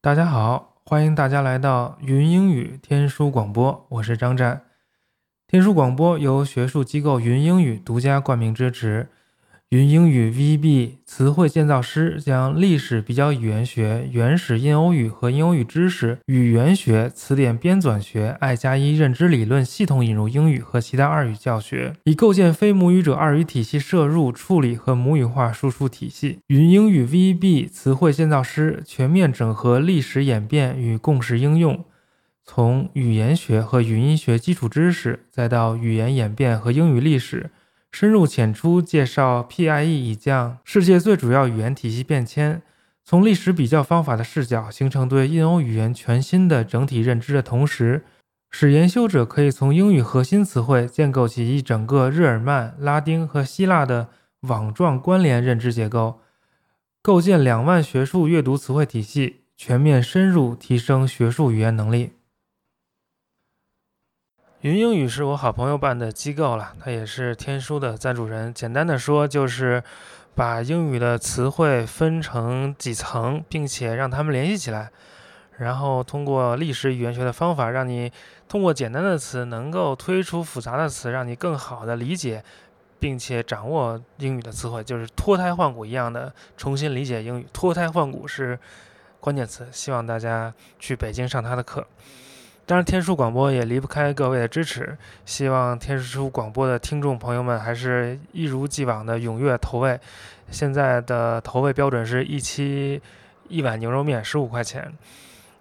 大家好，欢迎大家来到云英语天书广播，我是张湛。天书广播由学术机构云英语独家冠名支持。云英语 VB 词汇建造师将历史比较语言学、原始印欧语和印欧语知识、语言学、词典编纂学、爱加一认知理论系统引入英语和其他二语教学，以构建非母语者二语体系摄入、处理和母语化输出体系。云英语 VB 词汇建造师全面整合历史演变与共识应用，从语言学和语音学基础知识，再到语言演变和英语历史。深入浅出介绍 PIE 已降世界最主要语言体系变迁，从历史比较方法的视角形成对印欧语言全新的整体认知的同时，使研修者可以从英语核心词汇建构起一整个日耳曼、拉丁和希腊的网状关联认知结构，构建两万学术阅读词汇体系，全面深入提升学术语言能力。云英语是我好朋友办的机构了，他也是天书的赞助人。简单的说，就是把英语的词汇分成几层，并且让它们联系起来，然后通过历史语言学的方法，让你通过简单的词能够推出复杂的词，让你更好的理解并且掌握英语的词汇，就是脱胎换骨一样的重新理解英语。脱胎换骨是关键词，希望大家去北京上他的课。当然，天书广播也离不开各位的支持。希望天书广播的听众朋友们还是一如既往的踊跃投喂。现在的投喂标准是一期一碗牛肉面，十五块钱。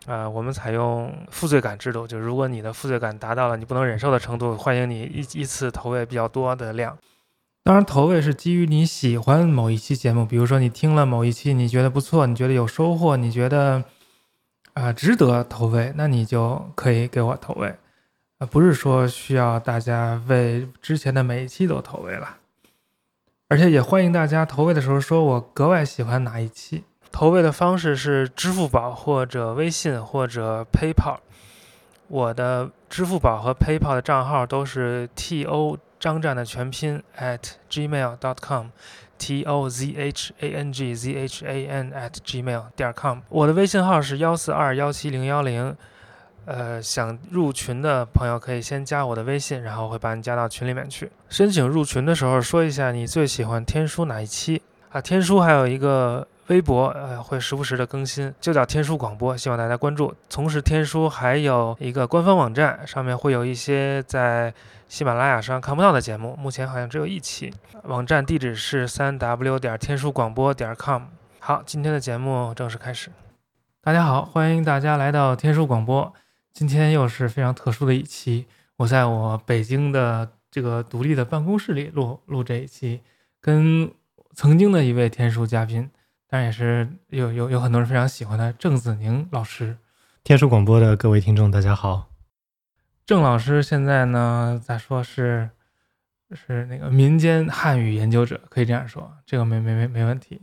啊，我们采用负罪感制度，就如果你的负罪感达到了你不能忍受的程度，欢迎你一一次投喂比较多的量。当然，投喂是基于你喜欢某一期节目，比如说你听了某一期，你觉得不错，你觉得有收获，你觉得。啊，值得投喂，那你就可以给我投喂，啊，不是说需要大家为之前的每一期都投喂了，而且也欢迎大家投喂的时候说我格外喜欢哪一期。投喂的方式是支付宝或者微信或者 PayPal，我的支付宝和 PayPal 的账号都是 T O 张战的全拼 at gmail.com。T o z h a n g z h a n at gmail 点 com，我的微信号是幺四二幺七零幺零，呃，想入群的朋友可以先加我的微信，然后会把你加到群里面去。申请入群的时候说一下你最喜欢天书哪一期啊？天书还有一个微博，呃，会时不时的更新，就叫天书广播，希望大家关注。同时，天书还有一个官方网站，上面会有一些在。喜马拉雅上看不到的节目，目前好像只有一期。网站地址是三 w 点天书广播点 com。好，今天的节目正式开始。大家好，欢迎大家来到天书广播。今天又是非常特殊的一期，我在我北京的这个独立的办公室里录录这一期，跟曾经的一位天书嘉宾，当然也是有有有很多人非常喜欢的郑子宁老师。天书广播的各位听众，大家好。郑老师现在呢，咋说是是那个民间汉语研究者，可以这样说，这个没没没没问题。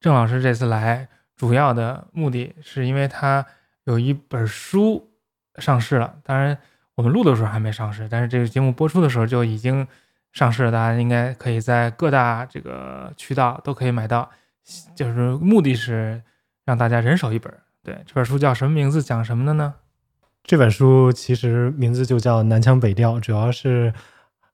郑老师这次来主要的目的是因为他有一本书上市了，当然我们录的时候还没上市，但是这个节目播出的时候就已经上市了，大家应该可以在各大这个渠道都可以买到。就是目的是让大家人手一本。对，这本书叫什么名字？讲什么的呢？这本书其实名字就叫《南腔北调》，主要是，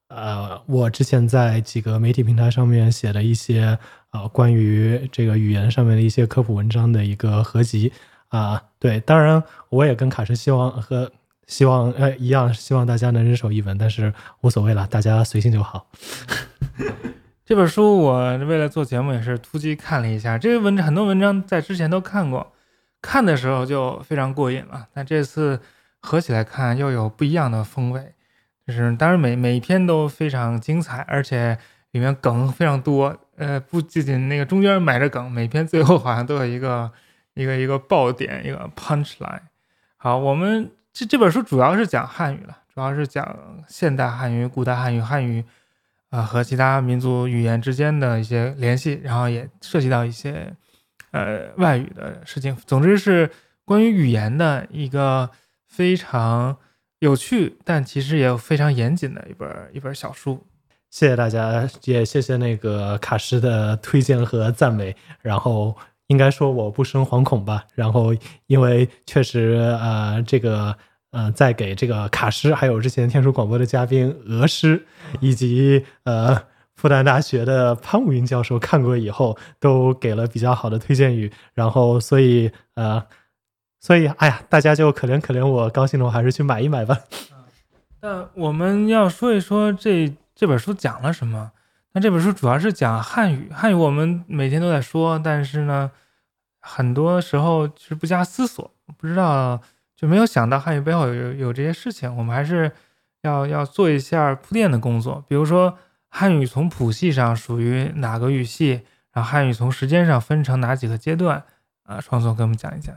呃，我之前在几个媒体平台上面写的一些，呃，关于这个语言上面的一些科普文章的一个合集啊。对，当然我也跟卡什希望和希望呃一样，希望大家能人手一本，但是无所谓了，大家随性就好。这本书我为了做节目也是突击看了一下，这个文很多文章在之前都看过，看的时候就非常过瘾了，但这次。合起来看又有不一样的风味，就是当然每每一篇都非常精彩，而且里面梗非常多。呃，不仅仅那个中间埋着梗，每篇最后好像都有一个一个一个爆点，一个 punch line。好，我们这这本书主要是讲汉语了，主要是讲现代汉语、古代汉语、汉语啊和其他民族语言之间的一些联系，然后也涉及到一些呃外语的事情。总之是关于语言的一个。非常有趣，但其实也有非常严谨的一本一本小书。谢谢大家，也谢谢那个卡诗的推荐和赞美。然后，应该说我不生惶恐吧。然后因为确实呃这个呃在给这个卡诗还有之前天书广播的嘉宾俄师以及呃复旦大学的潘武云教授看过以后，都给了比较好的推荐语。然后所以呃所以哎呀，大家就可怜可怜我，高兴的话还是去买一买吧。那我们要说一说这这本书讲了什么？那这本书主要是讲汉语，汉语我们每天都在说，但是呢，很多时候是不加思索，不知道就没有想到汉语背后有有这些事情。我们还是要要做一下铺垫的工作，比如说汉语从谱系上属于哪个语系，然后汉语从时间上分成哪几个阶段啊？双总给我们讲一讲。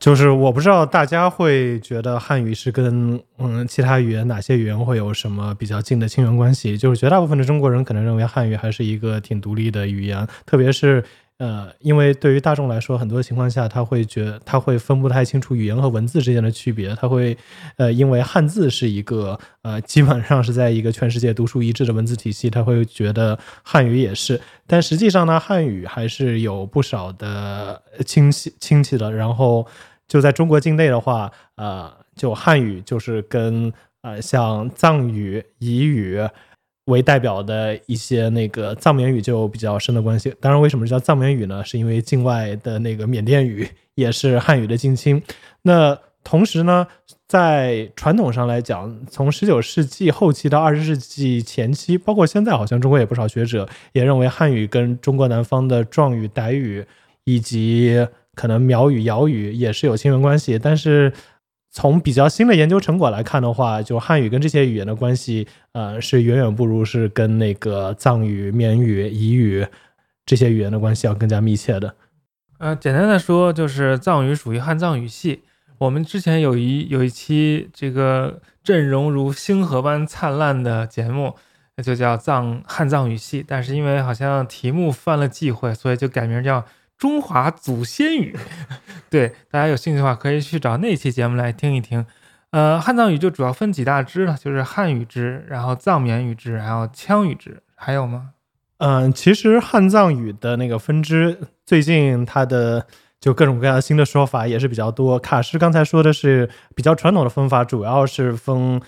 就是我不知道大家会觉得汉语是跟嗯其他语言哪些语言会有什么比较近的亲缘关系？就是绝大部分的中国人可能认为汉语还是一个挺独立的语言，特别是呃，因为对于大众来说，很多情况下他会觉他会分不太清楚语言和文字之间的区别，他会呃因为汉字是一个呃基本上是在一个全世界独树一帜的文字体系，他会觉得汉语也是。但实际上呢，汉语还是有不少的亲戚亲戚的，然后。就在中国境内的话，呃，就汉语就是跟呃像藏语、彝语为代表的一些那个藏缅语就比较深的关系。当然，为什么叫藏缅语呢？是因为境外的那个缅甸语也是汉语的近亲。那同时呢，在传统上来讲，从十九世纪后期到二十世纪前期，包括现在，好像中国也不少学者也认为汉语跟中国南方的壮语、傣语以及可能苗语、瑶语也是有亲缘关系，但是从比较新的研究成果来看的话，就汉语跟这些语言的关系，呃，是远远不如是跟那个藏语、缅语、彝语这些语言的关系要更加密切的。呃，简单的说，就是藏语属于汉藏语系。我们之前有一有一期这个阵容如星河般灿烂的节目，就叫藏汉藏语系，但是因为好像题目犯了忌讳，所以就改名叫。中华祖先语，对大家有兴趣的话，可以去找那期节目来听一听。呃，汉藏语就主要分几大支了，就是汉语支，然后藏缅语支，还有羌语支，还有吗？嗯，其实汉藏语的那个分支，最近它的就各种各样新的说法也是比较多。卡师刚才说的是比较传统的分法，主要是分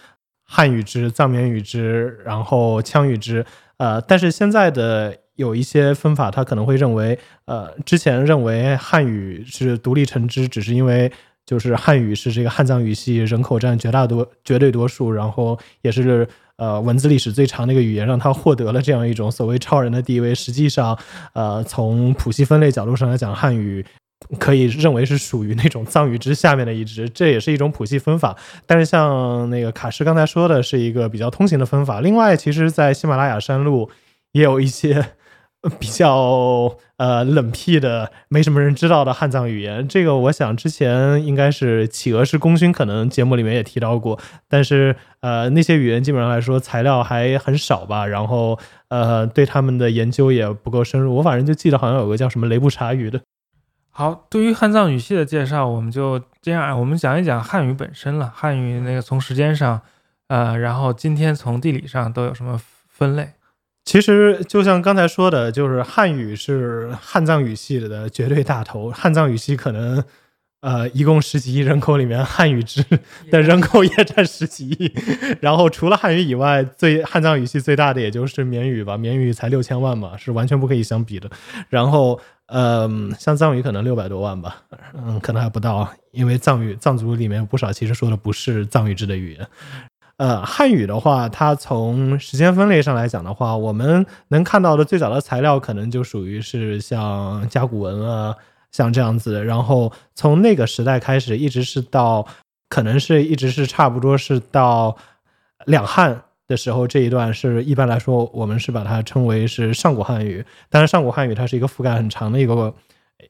汉语支、藏缅语支，然后羌语支。呃，但是现在的。有一些分法，他可能会认为，呃，之前认为汉语是独立成支，只是因为就是汉语是这个汉藏语系人口占绝大多绝对多数，然后也是呃文字历史最长的一个语言，让它获得了这样一种所谓超人的地位。实际上，呃，从谱系分类角度上来讲，汉语可以认为是属于那种藏语支下面的一支，这也是一种谱系分法。但是像那个卡什刚才说的是一个比较通行的分法。另外，其实，在喜马拉雅山路也有一些。比较呃冷僻的，没什么人知道的汉藏语言，这个我想之前应该是企鹅是功勋，可能节目里面也提到过。但是呃那些语言基本上来说材料还很少吧，然后呃对他们的研究也不够深入。我反正就记得好像有个叫什么雷布查语的。好，对于汉藏语系的介绍，我们就这样，我们讲一讲汉语本身了。汉语那个从时间上，呃，然后今天从地理上都有什么分类？其实就像刚才说的，就是汉语是汉藏语系的绝对大头。汉藏语系可能，呃，一共十几亿人口里面，汉语支的人口也占十几亿。然后除了汉语以外，最汉藏语系最大的也就是缅语吧，缅语才六千万嘛，是完全不可以相比的。然后，嗯，像藏语可能六百多万吧，嗯，可能还不到，因为藏语藏族里面不少其实说的不是藏语支的语言。呃，汉语的话，它从时间分类上来讲的话，我们能看到的最早的材料可能就属于是像甲骨文啊，像这样子。然后从那个时代开始，一直是到，可能是一直是差不多是到两汉的时候这一段，是一般来说我们是把它称为是上古汉语。但是上古汉语它是一个覆盖很长的一个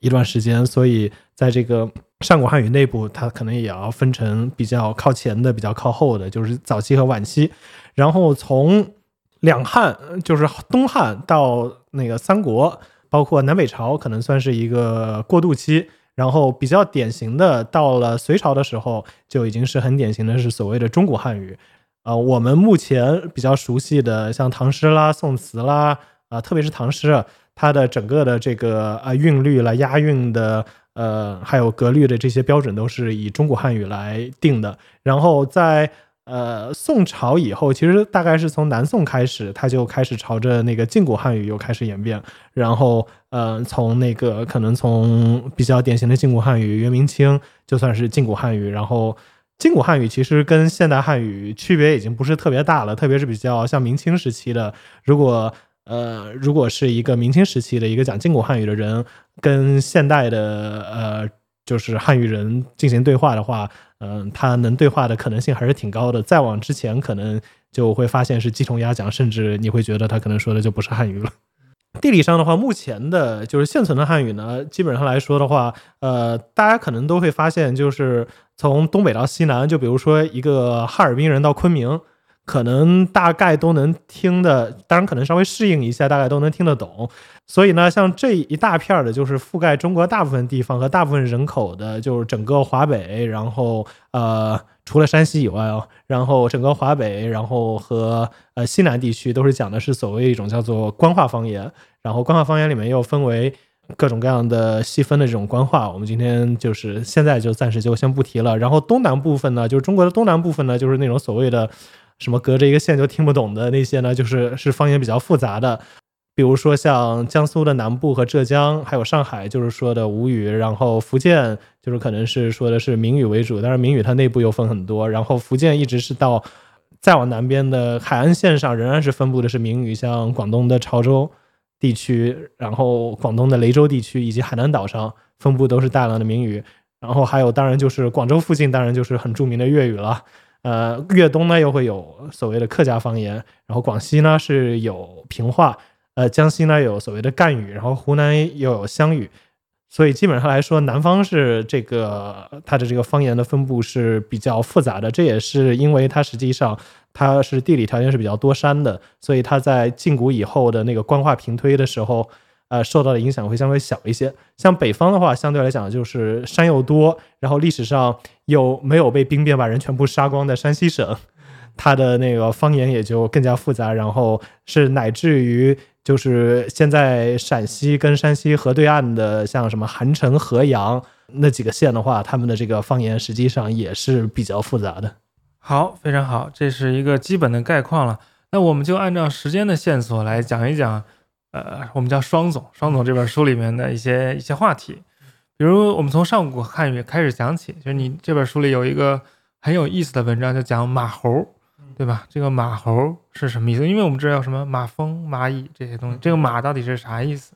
一段时间，所以在这个。上古汉语内部，它可能也要分成比较靠前的、比较靠后的，就是早期和晚期。然后从两汉，就是东汉到那个三国，包括南北朝，可能算是一个过渡期。然后比较典型的，到了隋朝的时候，就已经是很典型的是所谓的中古汉语。呃，我们目前比较熟悉的，像唐诗啦、宋词啦，啊，特别是唐诗。它的整个的这个呃韵律了、押韵的呃还有格律的这些标准都是以中古汉语来定的。然后在呃宋朝以后，其实大概是从南宋开始，它就开始朝着那个晋古汉语又开始演变。然后呃从那个可能从比较典型的晋古汉语，元明清就算是晋古汉语，然后。金古汉语其实跟现代汉语区别已经不是特别大了，特别是比较像明清时期的，如果呃如果是一个明清时期的一个讲金古汉语的人，跟现代的呃就是汉语人进行对话的话，嗯，他能对话的可能性还是挺高的。再往之前，可能就会发现是鸡同鸭讲，甚至你会觉得他可能说的就不是汉语了。地理上的话，目前的就是现存的汉语呢，基本上来说的话，呃，大家可能都会发现就是。从东北到西南，就比如说一个哈尔滨人到昆明，可能大概都能听的，当然可能稍微适应一下，大概都能听得懂。所以呢，像这一大片儿的，就是覆盖中国大部分地方和大部分人口的，就是整个华北，然后呃，除了山西以外哦，然后整个华北，然后和呃西南地区都是讲的是所谓一种叫做官话方言，然后官话方言里面又分为。各种各样的细分的这种官话，我们今天就是现在就暂时就先不提了。然后东南部分呢，就是中国的东南部分呢，就是那种所谓的什么隔着一个县就听不懂的那些呢，就是是方言比较复杂的。比如说像江苏的南部和浙江，还有上海，就是说的吴语。然后福建就是可能是说的是闽语为主，但是闽语它内部又分很多。然后福建一直是到再往南边的海岸线上，仍然是分布的是闽语，像广东的潮州。地区，然后广东的雷州地区以及海南岛上分布都是大量的闽语，然后还有当然就是广州附近，当然就是很著名的粤语了。呃，粤东呢又会有所谓的客家方言，然后广西呢是有平话，呃，江西呢有所谓的赣语，然后湖南又有湘语。所以基本上来说，南方是这个它的这个方言的分布是比较复杂的，这也是因为它实际上它是地理条件是比较多山的，所以它在晋古以后的那个官话平推的时候，呃，受到的影响会相对小一些。像北方的话，相对来讲就是山又多，然后历史上又没有被兵变把人全部杀光的山西省，它的那个方言也就更加复杂，然后是乃至于。就是现在陕西跟山西河对岸的，像什么韩城、河阳那几个县的话，他们的这个方言实际上也是比较复杂的。好，非常好，这是一个基本的概况了。那我们就按照时间的线索来讲一讲，呃，我们叫双总，双总这本书里面的一些一些话题。比如我们从上古汉语开始讲起，就是你这本书里有一个很有意思的文章，就讲马猴。对吧？这个马猴是什么意思？因为我们知道什么马蜂、蚂蚁这些东西，这个马到底是啥意思？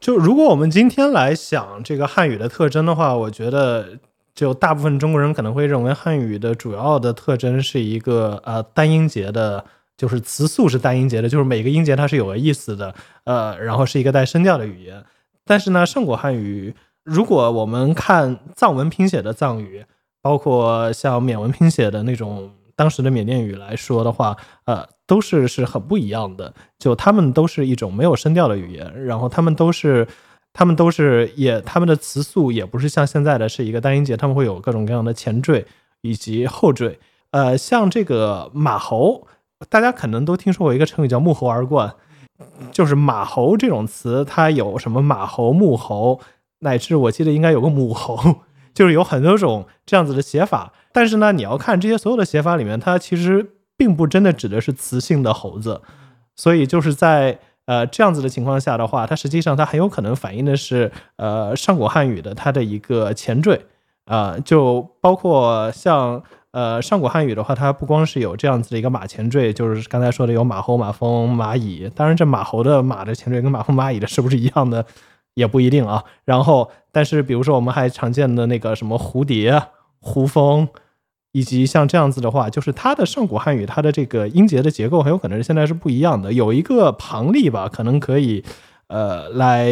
就如果我们今天来想这个汉语的特征的话，我觉得就大部分中国人可能会认为汉语的主要的特征是一个呃单音节的，就是词素是单音节的，就是每个音节它是有个意思的，呃，然后是一个带声调的语言。但是呢，上古汉语，如果我们看藏文拼写的藏语，包括像缅文拼写的那种。当时的缅甸语来说的话，呃，都是是很不一样的。就他们都是一种没有声调的语言，然后他们都是，他们都是也，他们的词素也不是像现在的是一个单音节，他们会有各种各样的前缀以及后缀。呃，像这个马猴，大家可能都听说过一个成语叫“沐猴而冠”，就是马猴这种词，它有什么马猴、木猴，乃至我记得应该有个母猴，就是有很多种这样子的写法。但是呢，你要看这些所有的写法里面，它其实并不真的指的是雌性的猴子，所以就是在呃这样子的情况下的话，它实际上它很有可能反映的是呃上古汉语的它的一个前缀啊，就包括像呃上古汉语的话，它不光是有这样子的一个马前缀，就是刚才说的有马猴、马蜂、蚂蚁，当然这马猴的马的前缀跟马蜂、蚂蚁的 是不是一样的也不一定啊。然后，但是比如说我们还常见的那个什么蝴蝶、胡蜂。以及像这样子的话，就是它的上古汉语，它的这个音节的结构很有可能是现在是不一样的。有一个旁例吧，可能可以，呃，来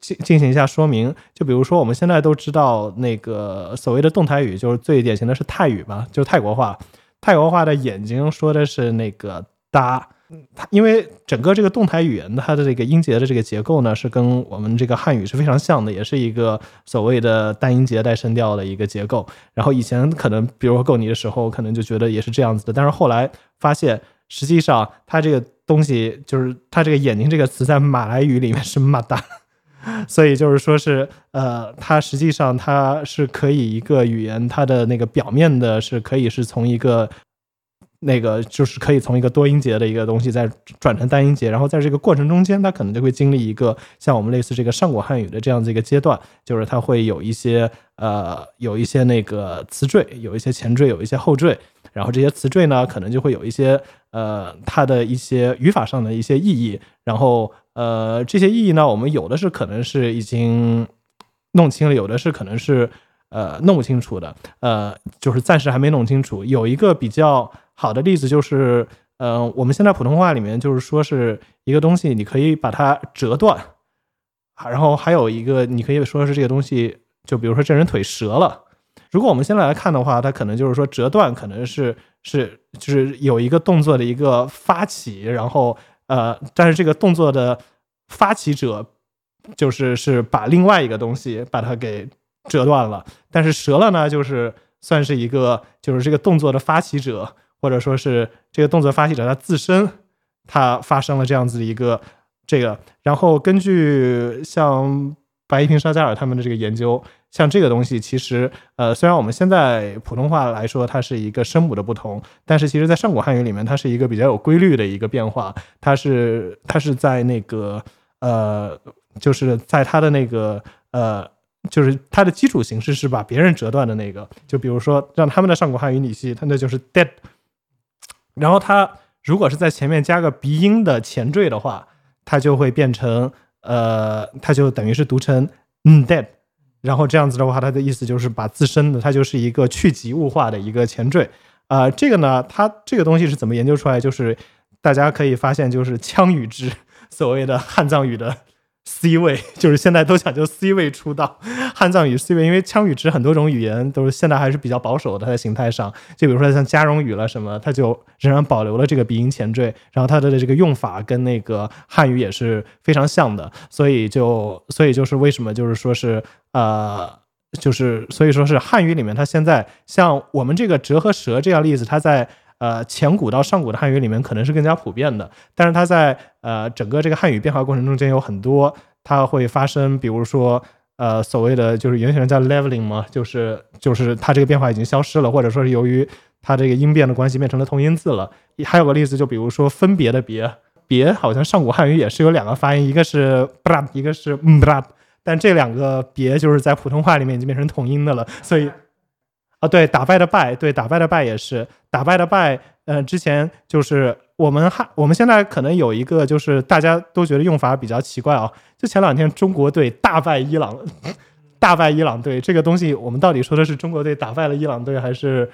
进进行一下说明。就比如说，我们现在都知道那个所谓的动态语，就是最典型的是泰语嘛，就是泰国话。泰国话的眼睛说的是那个哒。它因为整个这个动态语言，它的这个音节的这个结构呢，是跟我们这个汉语是非常像的，也是一个所谓的单音节带声调的一个结构。然后以前可能，比如说够你的时候，可能就觉得也是这样子的，但是后来发现，实际上它这个东西，就是它这个眼睛这个词在马来语里面是马达，所以就是说是呃，它实际上它是可以一个语言，它的那个表面的是可以是从一个。那个就是可以从一个多音节的一个东西再转成单音节，然后在这个过程中间，它可能就会经历一个像我们类似这个上古汉语的这样子一个阶段，就是它会有一些呃有一些那个词缀，有一些前缀，有一些后缀，然后这些词缀呢，可能就会有一些呃它的一些语法上的一些意义，然后呃这些意义呢，我们有的是可能是已经弄清了，有的是可能是呃弄不清楚的，呃就是暂时还没弄清楚，有一个比较。好的例子就是，呃，我们现在普通话里面就是说是一个东西，你可以把它折断，然后还有一个你可以说是这个东西，就比如说这人腿折了。如果我们现在来看的话，它可能就是说折断可能是是就是有一个动作的一个发起，然后呃，但是这个动作的发起者就是是把另外一个东西把它给折断了，但是折了呢，就是算是一个就是这个动作的发起者。或者说是这个动作发起者他自身，他发生了这样子的一个这个，然后根据像白一平沙加尔他们的这个研究，像这个东西其实呃，虽然我们现在普通话来说它是一个声母的不同，但是其实在上古汉语里面它是一个比较有规律的一个变化，它是它是在那个呃，就是在它的那个呃，就是它的基础形式是把别人折断的那个，就比如说让他们的上古汉语体系，它那就是 dead。然后它如果是在前面加个鼻音的前缀的话，它就会变成呃，它就等于是读成嗯 dead。然后这样子的话，它的意思就是把自身的它就是一个去极物化的一个前缀。啊，这个呢，它这个东西是怎么研究出来？就是大家可以发现，就是羌语之所谓的汉藏语的。C 位 就是现在都讲究 C 位出道，汉藏语 C 位，因为羌语支很多种语言都是现在还是比较保守的，它的形态上，就比如说像加绒语了什么，它就仍然保留了这个鼻音前缀，然后它的这个用法跟那个汉语也是非常像的，所以就所以就是为什么就是说是呃就是所以说是汉语里面它现在像我们这个折和舌这样例子，它在。呃，前古到上古的汉语里面可能是更加普遍的，但是它在呃整个这个汉语变化过程中间有很多，它会发生，比如说呃所谓的就是原型人叫 leveling 嘛，就是就是它这个变化已经消失了，或者说是由于它这个音变的关系变成了同音字了。还有个例子，就比如说分别的别，别好像上古汉语也是有两个发音，一个是 bra，一个是 bra，但这两个别就是在普通话里面已经变成同音的了，所以。啊，对，打败的败，对，打败的败也是打败的败。呃，之前就是我们还，我们现在可能有一个，就是大家都觉得用法比较奇怪啊。就前两天中国队大败伊朗，大败伊朗队，这个东西我们到底说的是中国队打败了伊朗队，还是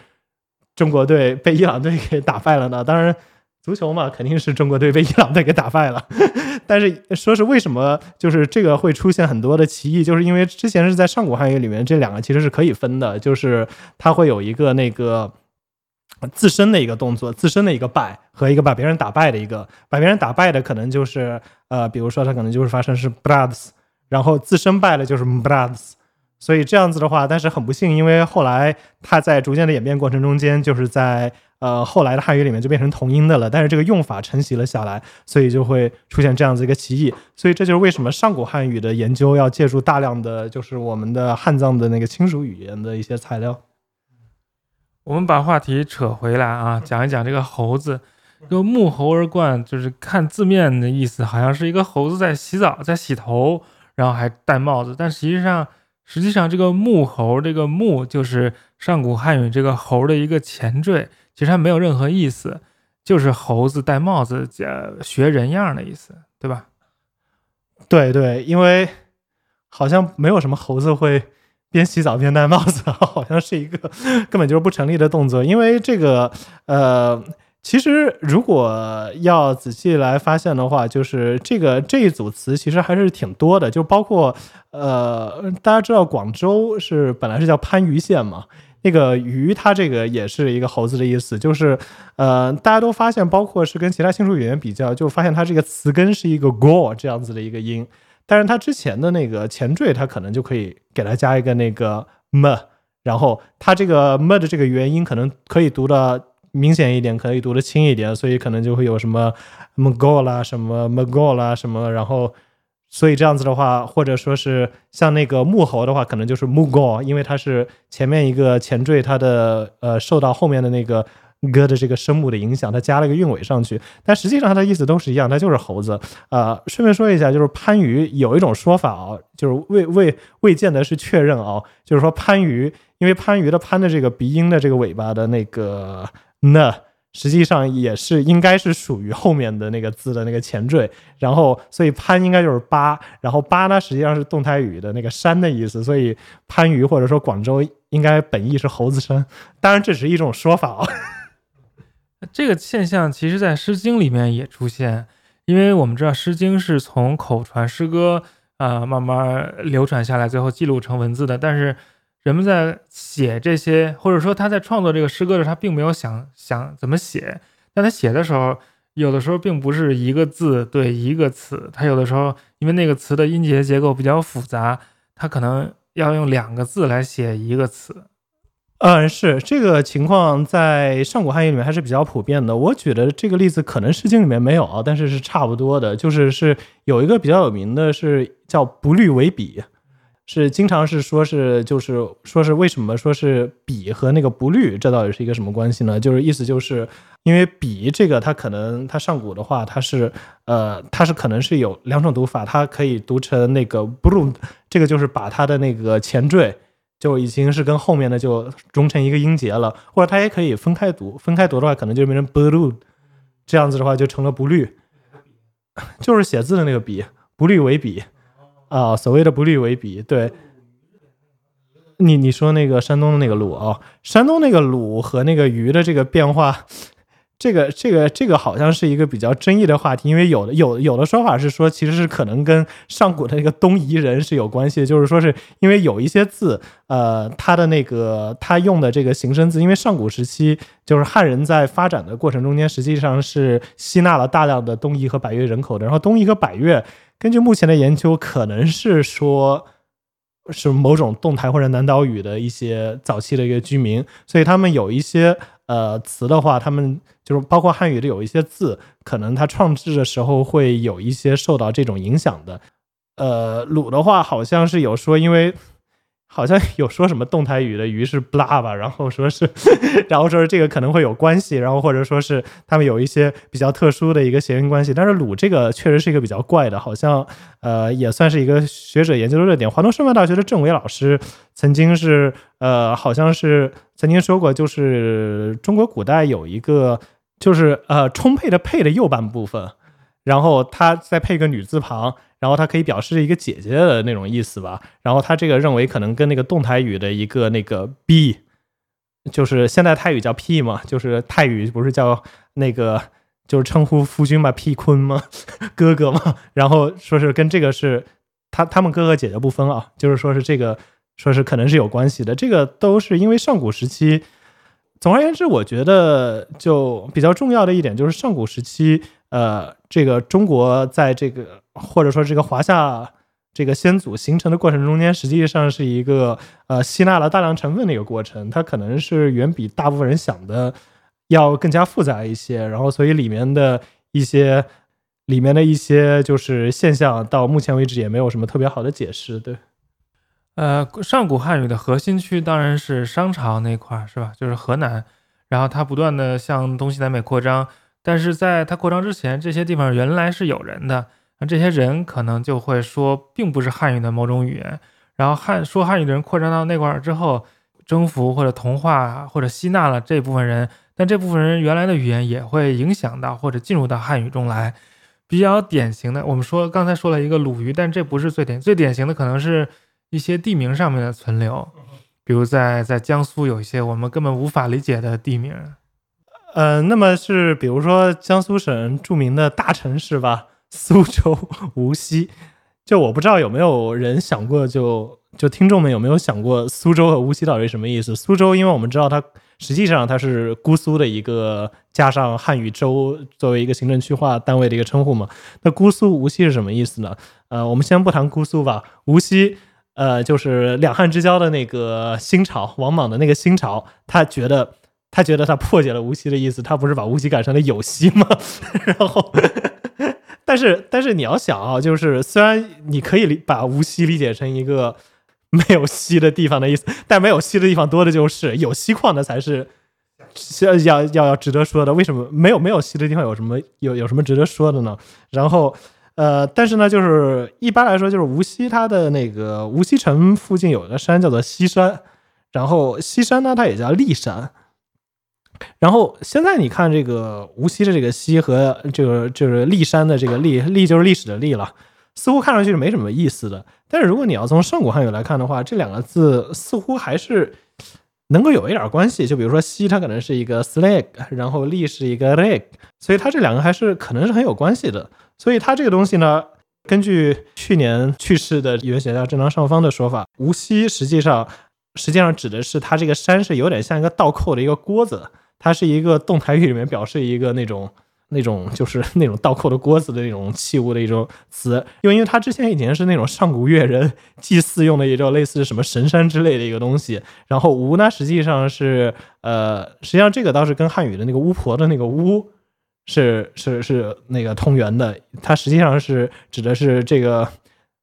中国队被伊朗队给打败了呢？当然。足球嘛，肯定是中国队被伊朗队给打败了。但是说是为什么，就是这个会出现很多的歧义，就是因为之前是在上古汉语里面，这两个其实是可以分的，就是它会有一个那个自身的一个动作，自身的一个败和一个把别人打败的一个，把别人打败的可能就是呃，比如说他可能就是发生是 brothers，然后自身败了就是 brothers。所以这样子的话，但是很不幸，因为后来它在逐渐的演变过程中间，就是在呃后来的汉语里面就变成同音的了。但是这个用法承袭了下来，所以就会出现这样子一个歧义。所以这就是为什么上古汉语的研究要借助大量的就是我们的汉藏的那个亲属语言的一些材料。我们把话题扯回来啊，讲一讲这个猴子，这个沐猴而冠，就是看字面的意思，好像是一个猴子在洗澡，在洗头，然后还戴帽子，但实际上。实际上，这个木猴，这个木就是上古汉语这个猴的一个前缀，其实它没有任何意思，就是猴子戴帽子，呃，学人样的意思，对吧？对对，因为好像没有什么猴子会边洗澡边戴帽子，好像是一个根本就是不成立的动作，因为这个，呃。其实，如果要仔细来发现的话，就是这个这一组词其实还是挺多的，就包括呃，大家知道广州是本来是叫番禺县嘛，那个禺它这个也是一个猴子的意思，就是呃，大家都发现，包括是跟其他亲属语言比较，就发现它这个词根是一个 go 这样子的一个音，但是它之前的那个前缀，它可能就可以给它加一个那个 m，然后它这个 m 的这个元音可能可以读的。明显一点，可以读的轻一点，所以可能就会有什么 Mongol 啦，什么 Mongol 啦，什么，然后所以这样子的话，或者说是像那个木猴的话，可能就是 mugo，因为它是前面一个前缀，它的呃受到后面的那个。歌的这个声母的影响，它加了个韵尾上去，但实际上它的意思都是一样，它就是猴子。呃，顺便说一下，就是番禺有一种说法啊，就是未未未见得是确认啊，就是说番禺，因为番禺的番的这个鼻音的这个尾巴的那个那，实际上也是应该是属于后面的那个字的那个前缀，然后所以潘应该就是八，然后八呢实际上是动态语的那个山的意思，所以番禺或者说广州应该本意是猴子山，当然这只是一种说法啊。这个现象其实，在《诗经》里面也出现，因为我们知道《诗经》是从口传诗歌啊慢慢流传下来，最后记录成文字的。但是人们在写这些，或者说他在创作这个诗歌的时候，他并没有想想怎么写。但他写的时候，有的时候并不是一个字对一个词，他有的时候因为那个词的音节结构比较复杂，他可能要用两个字来写一个词。嗯，是这个情况在上古汉语里面还是比较普遍的。我举的这个例子可能《诗经》里面没有啊，但是是差不多的。就是是有一个比较有名的是叫“不律为比”，是经常是说是就是说是为什么说是比和那个不虑，这到底是一个什么关系呢？就是意思就是因为比这个它可能它上古的话它是呃它是可能是有两种读法，它可以读成那个 blue，，这个就是把它的那个前缀。就已经是跟后面的就融成一个音节了，或者它也可以分开读，分开读的话可能就变成 blue，这样子的话就成了不律，就是写字的那个笔，不律为笔啊，所谓的不律为比，对，你你说那个山东的那个鲁啊，山东那个鲁和那个鱼的这个变化。这个这个这个好像是一个比较争议的话题，因为有的有有的说法是说，其实是可能跟上古的那个东夷人是有关系的，就是说是因为有一些字，呃，它的那个它用的这个形声字，因为上古时期就是汉人在发展的过程中间，实际上是吸纳了大量的东夷和百越人口的，然后东夷和百越根据目前的研究，可能是说是某种动态或者南岛语的一些早期的一个居民，所以他们有一些。呃，词的话，他们就是包括汉语的有一些字，可能他创制的时候会有一些受到这种影响的。呃，鲁的话好像是有说，因为。好像有说什么动态语的鱼是 bla 吧，然后说是，然后说是这个可能会有关系，然后或者说是他们有一些比较特殊的一个谐音关系。但是鲁这个确实是一个比较怪的，好像呃也算是一个学者研究的热点。华东师范大学的郑伟老师曾经是呃好像是曾经说过，就是中国古代有一个就是呃充沛的沛的右半部分，然后它再配个女字旁。然后它可以表示一个姐姐的那种意思吧。然后他这个认为可能跟那个动态语的一个那个 b，就是现代泰语叫 p 嘛，就是泰语不是叫那个就是称呼夫君嘛 p 坤吗？哥哥嘛。然后说是跟这个是他他们哥哥姐姐不分啊，就是说是这个说是可能是有关系的。这个都是因为上古时期。总而言之，我觉得就比较重要的一点就是上古时期，呃，这个中国在这个。或者说，这个华夏这个先祖形成的过程中间，实际上是一个呃吸纳了大量成分的一个过程。它可能是远比大部分人想的要更加复杂一些。然后，所以里面的一些里面的一些就是现象，到目前为止也没有什么特别好的解释。对，呃，上古汉语的核心区当然是商朝那块儿，是吧？就是河南。然后它不断的向东西南北扩张，但是在它扩张之前，这些地方原来是有人的。那这些人可能就会说，并不是汉语的某种语言。然后汉说汉语的人扩张到那块儿之后，征服或者同化或者吸纳了这部分人，但这部分人原来的语言也会影响到或者进入到汉语中来。比较典型的，我们说刚才说了一个鲁豫，但这不是最典最典型的，可能是一些地名上面的存留，比如在在江苏有一些我们根本无法理解的地名。呃，那么是比如说江苏省著名的大城市吧。苏州、无锡，就我不知道有没有人想过，就就听众们有没有想过，苏州和无锡到底什么意思？苏州，因为我们知道它实际上它是姑苏的一个加上汉语州作为一个行政区划单位的一个称呼嘛。那姑苏、无锡是什么意思呢？呃，我们先不谈姑苏吧，无锡，呃，就是两汉之交的那个新朝王莽的那个新朝，他觉得。他觉得他破解了无锡的意思，他不是把无锡改成了有锡吗？然后，但是但是你要想啊，就是虽然你可以理把无锡理解成一个没有锡的地方的意思，但没有锡的地方多的就是有锡矿的才是要要要要值得说的。为什么没有没有锡的地方有什么有有什么值得说的呢？然后呃，但是呢，就是一般来说，就是无锡它的那个无锡城附近有一个山叫做西山，然后西山呢它也叫骊山。然后现在你看这个无锡的这个锡和这个就是骊山的这个骊，骊就是历史的历了，似乎看上去是没什么意思的。但是如果你要从上古汉语来看的话，这两个字似乎还是能够有一点关系。就比如说西，它可能是一个 slag，然后骊是一个 leg，所以它这两个还是可能是很有关系的。所以它这个东西呢，根据去年去世的语言学家郑张上方的说法，无锡实际上实际上指的是它这个山是有点像一个倒扣的一个锅子。它是一个动态语里面表示一个那种那种就是那种倒扣的锅子的那种器物的一种词，因为因为它之前以前是那种上古越人祭祀用的一种类似什么神山之类的一个东西，然后巫呢实际上是呃实际上这个倒是跟汉语的那个巫婆的那个巫是是是那个通源的，它实际上是指的是这个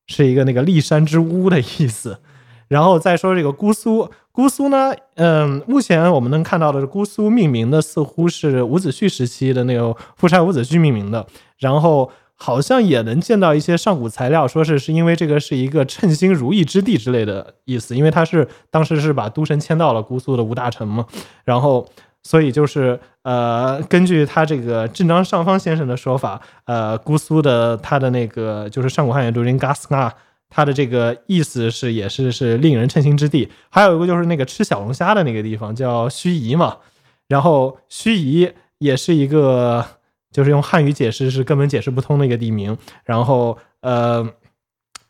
是一个那个骊山之巫的意思。然后再说这个姑苏，姑苏呢，嗯，目前我们能看到的是姑苏命名的似乎是伍子胥时期的那个夫差伍子胥命名的，然后好像也能见到一些上古材料，说是是因为这个是一个称心如意之地之类的意思，因为他是当时是把都城迁到了姑苏的吴大城嘛，然后所以就是呃，根据他这个郑张上方先生的说法，呃，姑苏的他的那个就是上古汉语读音 gasna。它的这个意思是，也是是令人称心之地。还有一个就是那个吃小龙虾的那个地方叫盱眙嘛，然后盱眙也是一个，就是用汉语解释是根本解释不通的一个地名。然后呃，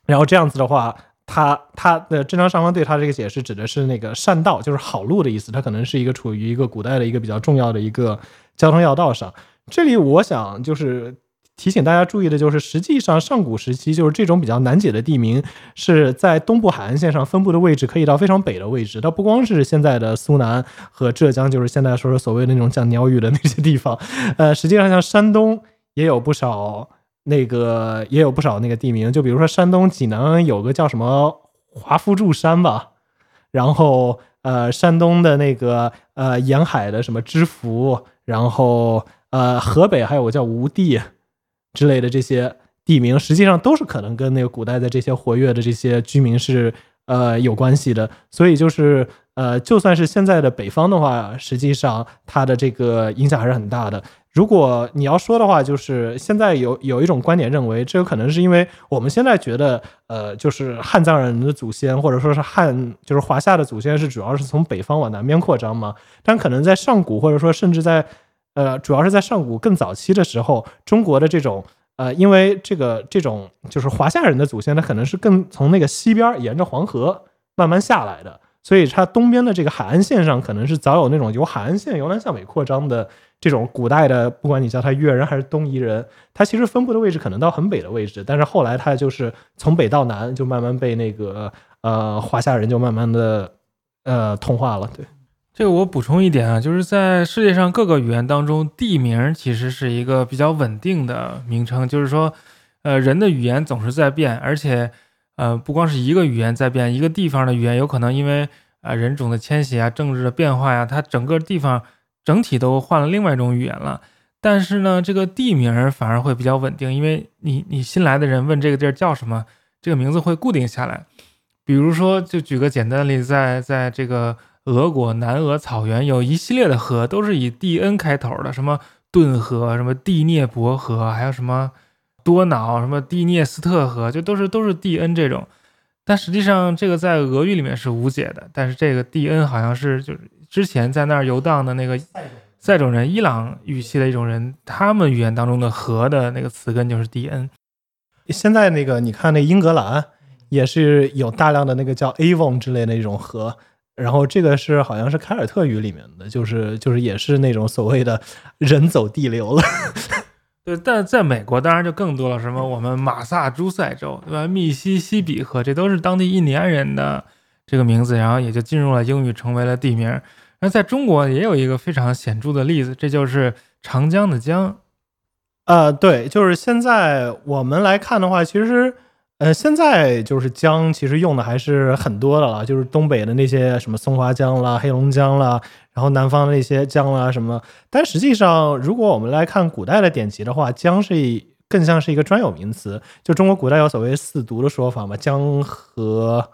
然后这样子的话，它它的正常上方对它这个解释指的是那个善道，就是好路的意思。它可能是一个处于一个古代的一个比较重要的一个交通要道上。这里我想就是。提醒大家注意的就是，实际上上古时期就是这种比较难解的地名，是在东部海岸线上分布的位置可以到非常北的位置。它不光是现在的苏南和浙江，就是现在说的所谓的那种讲鸟语的那些地方。呃，实际上像山东也有不少那个也有不少那个地名，就比如说山东济南有个叫什么华夫柱山吧，然后呃山东的那个呃沿海的什么知府，然后呃河北还有个叫吴地。之类的这些地名，实际上都是可能跟那个古代的这些活跃的这些居民是呃有关系的。所以就是呃，就算是现在的北方的话，实际上它的这个影响还是很大的。如果你要说的话，就是现在有有一种观点认为，这有可能是因为我们现在觉得呃，就是汉藏人的祖先或者说是汉就是华夏的祖先是主要是从北方往南边扩张嘛，但可能在上古或者说甚至在呃，主要是在上古更早期的时候，中国的这种呃，因为这个这种就是华夏人的祖先，他可能是更从那个西边沿着黄河慢慢下来的，所以它东边的这个海岸线上可能是早有那种由海岸线由南向北扩张的这种古代的，不管你叫他越人还是东夷人，他其实分布的位置可能到很北的位置，但是后来他就是从北到南就慢慢被那个呃华夏人就慢慢的呃同化了，对。这个我补充一点啊，就是在世界上各个语言当中，地名其实是一个比较稳定的名称。就是说，呃，人的语言总是在变，而且，呃，不光是一个语言在变，一个地方的语言有可能因为啊人种的迁徙啊、政治的变化呀，它整个地方整体都换了另外一种语言了。但是呢，这个地名反而会比较稳定，因为你你新来的人问这个地儿叫什么，这个名字会固定下来。比如说，就举个简单的例子，在在这个。俄国南俄草原有一系列的河，都是以 D N 开头的，什么顿河、什么第聂伯河，还有什么多瑙、什么第聂斯特河，就都是都是 D N 这种。但实际上，这个在俄语里面是无解的。但是这个 D N 好像是就是之前在那儿游荡的那个塞种人，伊朗语系的一种人，他们语言当中的河的那个词根就是 D N。现在那个你看，那英格兰也是有大量的那个叫 Avon 之类的一种河。然后这个是好像是凯尔特语里面的，就是就是也是那种所谓的人走地流了。对，但在美国当然就更多了，什么我们马萨诸塞州，对吧？密西西比河，这都是当地印第安人的这个名字，然后也就进入了英语，成为了地名。那在中国也有一个非常显著的例子，这就是长江的江。呃，对，就是现在我们来看的话，其实，呃，现在就是姜，其实用的还是很多的了，就是东北的那些什么松花江啦、黑龙江啦，然后南方的那些江啦什么。但实际上，如果我们来看古代的典籍的话，姜是更像是一个专有名词。就中国古代有所谓四毒的说法嘛，江河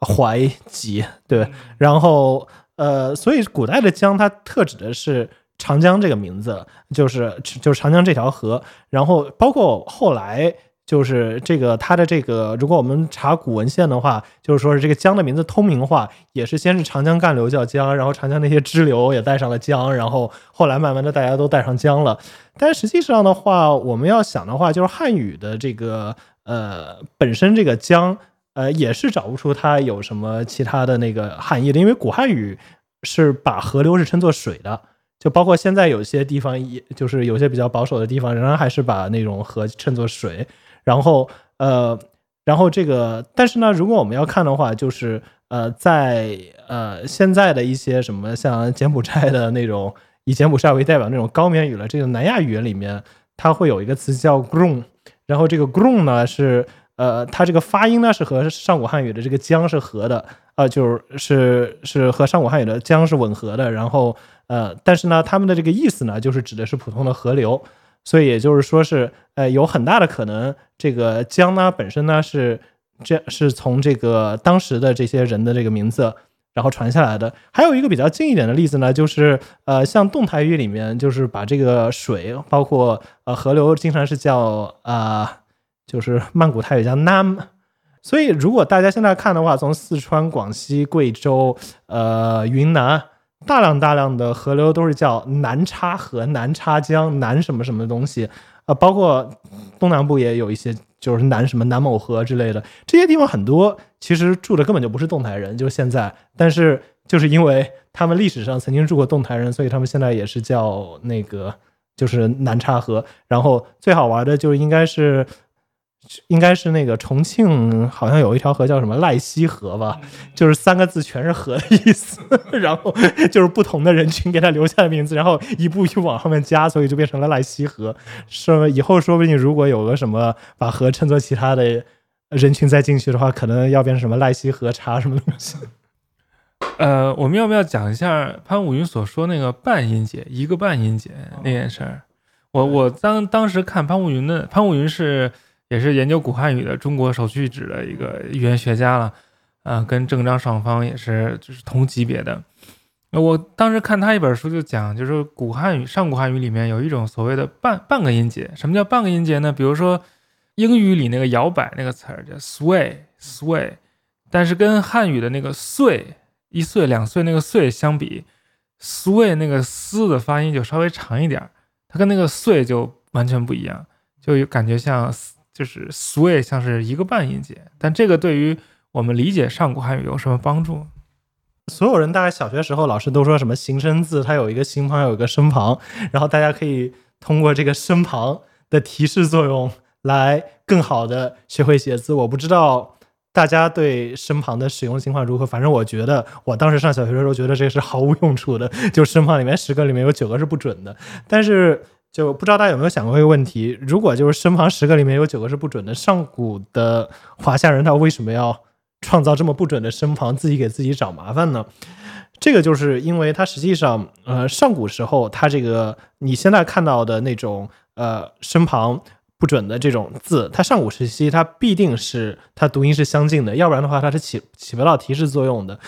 淮济，对，然后呃，所以古代的姜它特指的是。长江这个名字就是就是长江这条河，然后包括后来就是这个它的这个，如果我们查古文献的话，就是说是这个江的名字通名化，也是先是长江干流叫江，然后长江那些支流也带上了江，然后后来慢慢的大家都带上江了。但实际上的话，我们要想的话，就是汉语的这个呃本身这个江呃也是找不出它有什么其他的那个含义的，因为古汉语是把河流是称作水的。就包括现在有些地方，也就是有些比较保守的地方，仍然还是把那种河称作水。然后，呃，然后这个，但是呢，如果我们要看的话，就是呃，在呃现在的一些什么像柬埔寨的那种以柬埔寨为代表那种高棉语了，这个南亚语言里面，它会有一个词叫 “groom”，然后这个 “groom” 呢是呃，它这个发音呢是和上古汉语的这个“江”是合的，呃，就是是是和上古汉语的“江”是吻合的，然后。呃，但是呢，他们的这个意思呢，就是指的是普通的河流，所以也就是说是，呃，有很大的可能，这个江呢本身呢是这是从这个当时的这些人的这个名字然后传下来的。还有一个比较近一点的例子呢，就是呃，像动态语里面，就是把这个水，包括呃河流，经常是叫啊，就是曼谷泰语叫 nam。所以如果大家现在看的话，从四川、广西、贵州、呃云南。大量大量的河流都是叫南叉河、南叉江、南什么什么东西，呃，包括东南部也有一些，就是南什么南某河之类的。这些地方很多其实住的根本就不是动态人，就是现在，但是就是因为他们历史上曾经住过动态人，所以他们现在也是叫那个就是南叉河。然后最好玩的就应该是。应该是那个重庆，好像有一条河叫什么赖溪河吧，就是三个字全是河的意思，然后就是不同的人群给他留下的名字，然后一步一步往后面加，所以就变成了赖溪河。说以后说不定如果有个什么把河称作其他的人群再进去的话，可能要变成什么赖溪河茶什么东西。呃，我们要不要讲一下潘武云所说那个半音节，一个半音节那件事儿？我我当当时看潘武云的，潘武云是。也是研究古汉语的中国首屈一指的一个语言学家了，啊，跟郑张双方也是就是同级别的。那我当时看他一本书就讲，就是古汉语上古汉语里面有一种所谓的半半个音节。什么叫半个音节呢？比如说英语里那个摇摆那个词儿叫 sway sway，但是跟汉语的那个岁一岁两岁那个岁相比，sway 那个嘶的发音就稍微长一点，它跟那个岁就完全不一样，就有感觉像。就是 sway 像是一个半音节，但这个对于我们理解上古汉语有什么帮助？所有人大概小学时候老师都说什么形声字，它有一个形旁，有一个身旁，然后大家可以通过这个身旁的提示作用来更好的学会写字。我不知道大家对身旁的使用情况如何，反正我觉得我当时上小学的时候觉得这是毫无用处的，就身旁里面十个里面有九个是不准的，但是。就不知道大家有没有想过一个问题：如果就是身旁十个里面有九个是不准的，上古的华夏人他为什么要创造这么不准的身旁，自己给自己找麻烦呢？这个就是因为他实际上，呃，上古时候他这个你现在看到的那种呃身旁不准的这种字，它上古时期它必定是它读音是相近的，要不然的话它是起起不到提示作用的。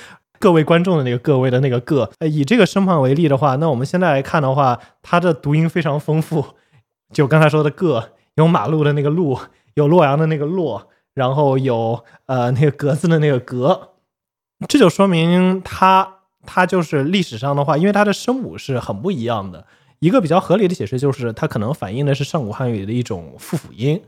各位观众的那个各位的那个个，呃，以这个声旁为例的话，那我们现在来看的话，它的读音非常丰富。就刚才说的个，有马路的那个路，有洛阳的那个洛，然后有呃那个格子的那个格，这就说明它它就是历史上的话，因为它的声母是很不一样的。一个比较合理的解释就是，它可能反映的是上古汉语的一种复辅音，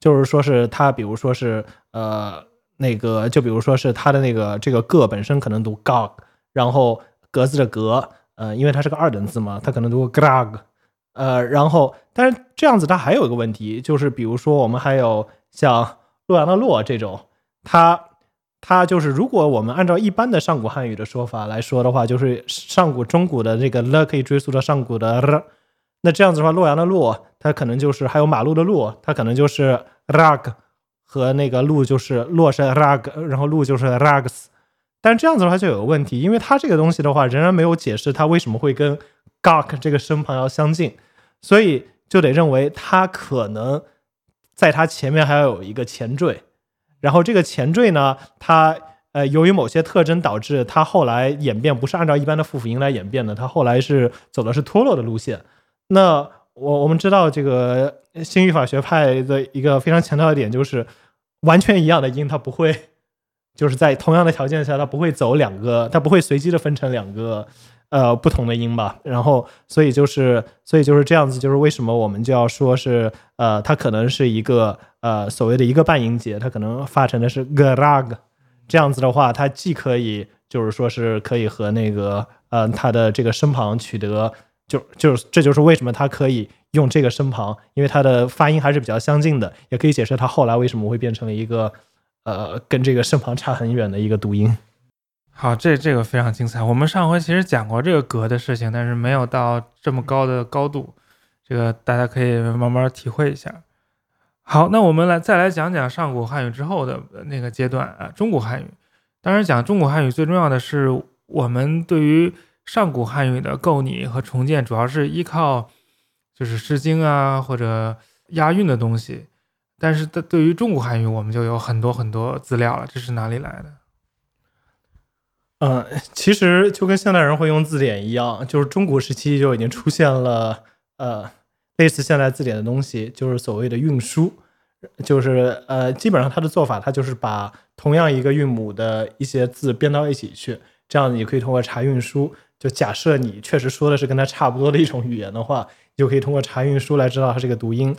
就是说是它，比如说是呃。那个就比如说是它的那个这个个本身可能读 gog，然后格子的格，呃，因为它是个二等字嘛，它可能读 grog，呃，然后但是这样子它还有一个问题，就是比如说我们还有像洛阳的洛这种，它它就是如果我们按照一般的上古汉语的说法来说的话，就是上古中古的这个了可以追溯到上古的 r，那这样子的话，洛阳的洛它可能就是还有马路的路，它可能就是 rag 和那个路就是洛是 rag，然后路就是 rags。但这样子的话就有个问题，因为它这个东西的话仍然没有解释它为什么会跟 gak 这个声旁要相近，所以就得认为它可能在它前面还要有一个前缀。然后这个前缀呢，它呃由于某些特征导致它后来演变不是按照一般的复辅音来演变的，它后来是走的是脱落的路线。那我我们知道这个新语法学派的一个非常强调的点就是完全一样的音它不会 就是在同样的条件下它不会走两个，它不会随机的分成两个。呃，不同的音吧，然后所以就是，所以就是这样子，就是为什么我们就要说是，呃，它可能是一个呃所谓的一个半音节，它可能发成的是 garag，这样子的话，它既可以就是说是可以和那个呃它的这个声旁取得，就就是这就是为什么它可以用这个声旁，因为它的发音还是比较相近的，也可以解释它后来为什么会变成了一个呃跟这个声旁差很远的一个读音。好，这这个非常精彩。我们上回其实讲过这个格的事情，但是没有到这么高的高度，这个大家可以慢慢体会一下。好，那我们来再来讲讲上古汉语之后的那个阶段啊，中古汉语。当然，讲中古汉语最重要的是我们对于上古汉语的构拟和重建，主要是依靠就是《诗经》啊或者押韵的东西。但是，对对于中古汉语，我们就有很多很多资料了。这是哪里来的？嗯，其实就跟现代人会用字典一样，就是中古时期就已经出现了呃类似现代字典的东西，就是所谓的韵书，就是呃基本上它的做法，它就是把同样一个韵母的一些字编到一起去，这样你可以通过查韵书，就假设你确实说的是跟它差不多的一种语言的话，你就可以通过查韵书来知道它这个读音。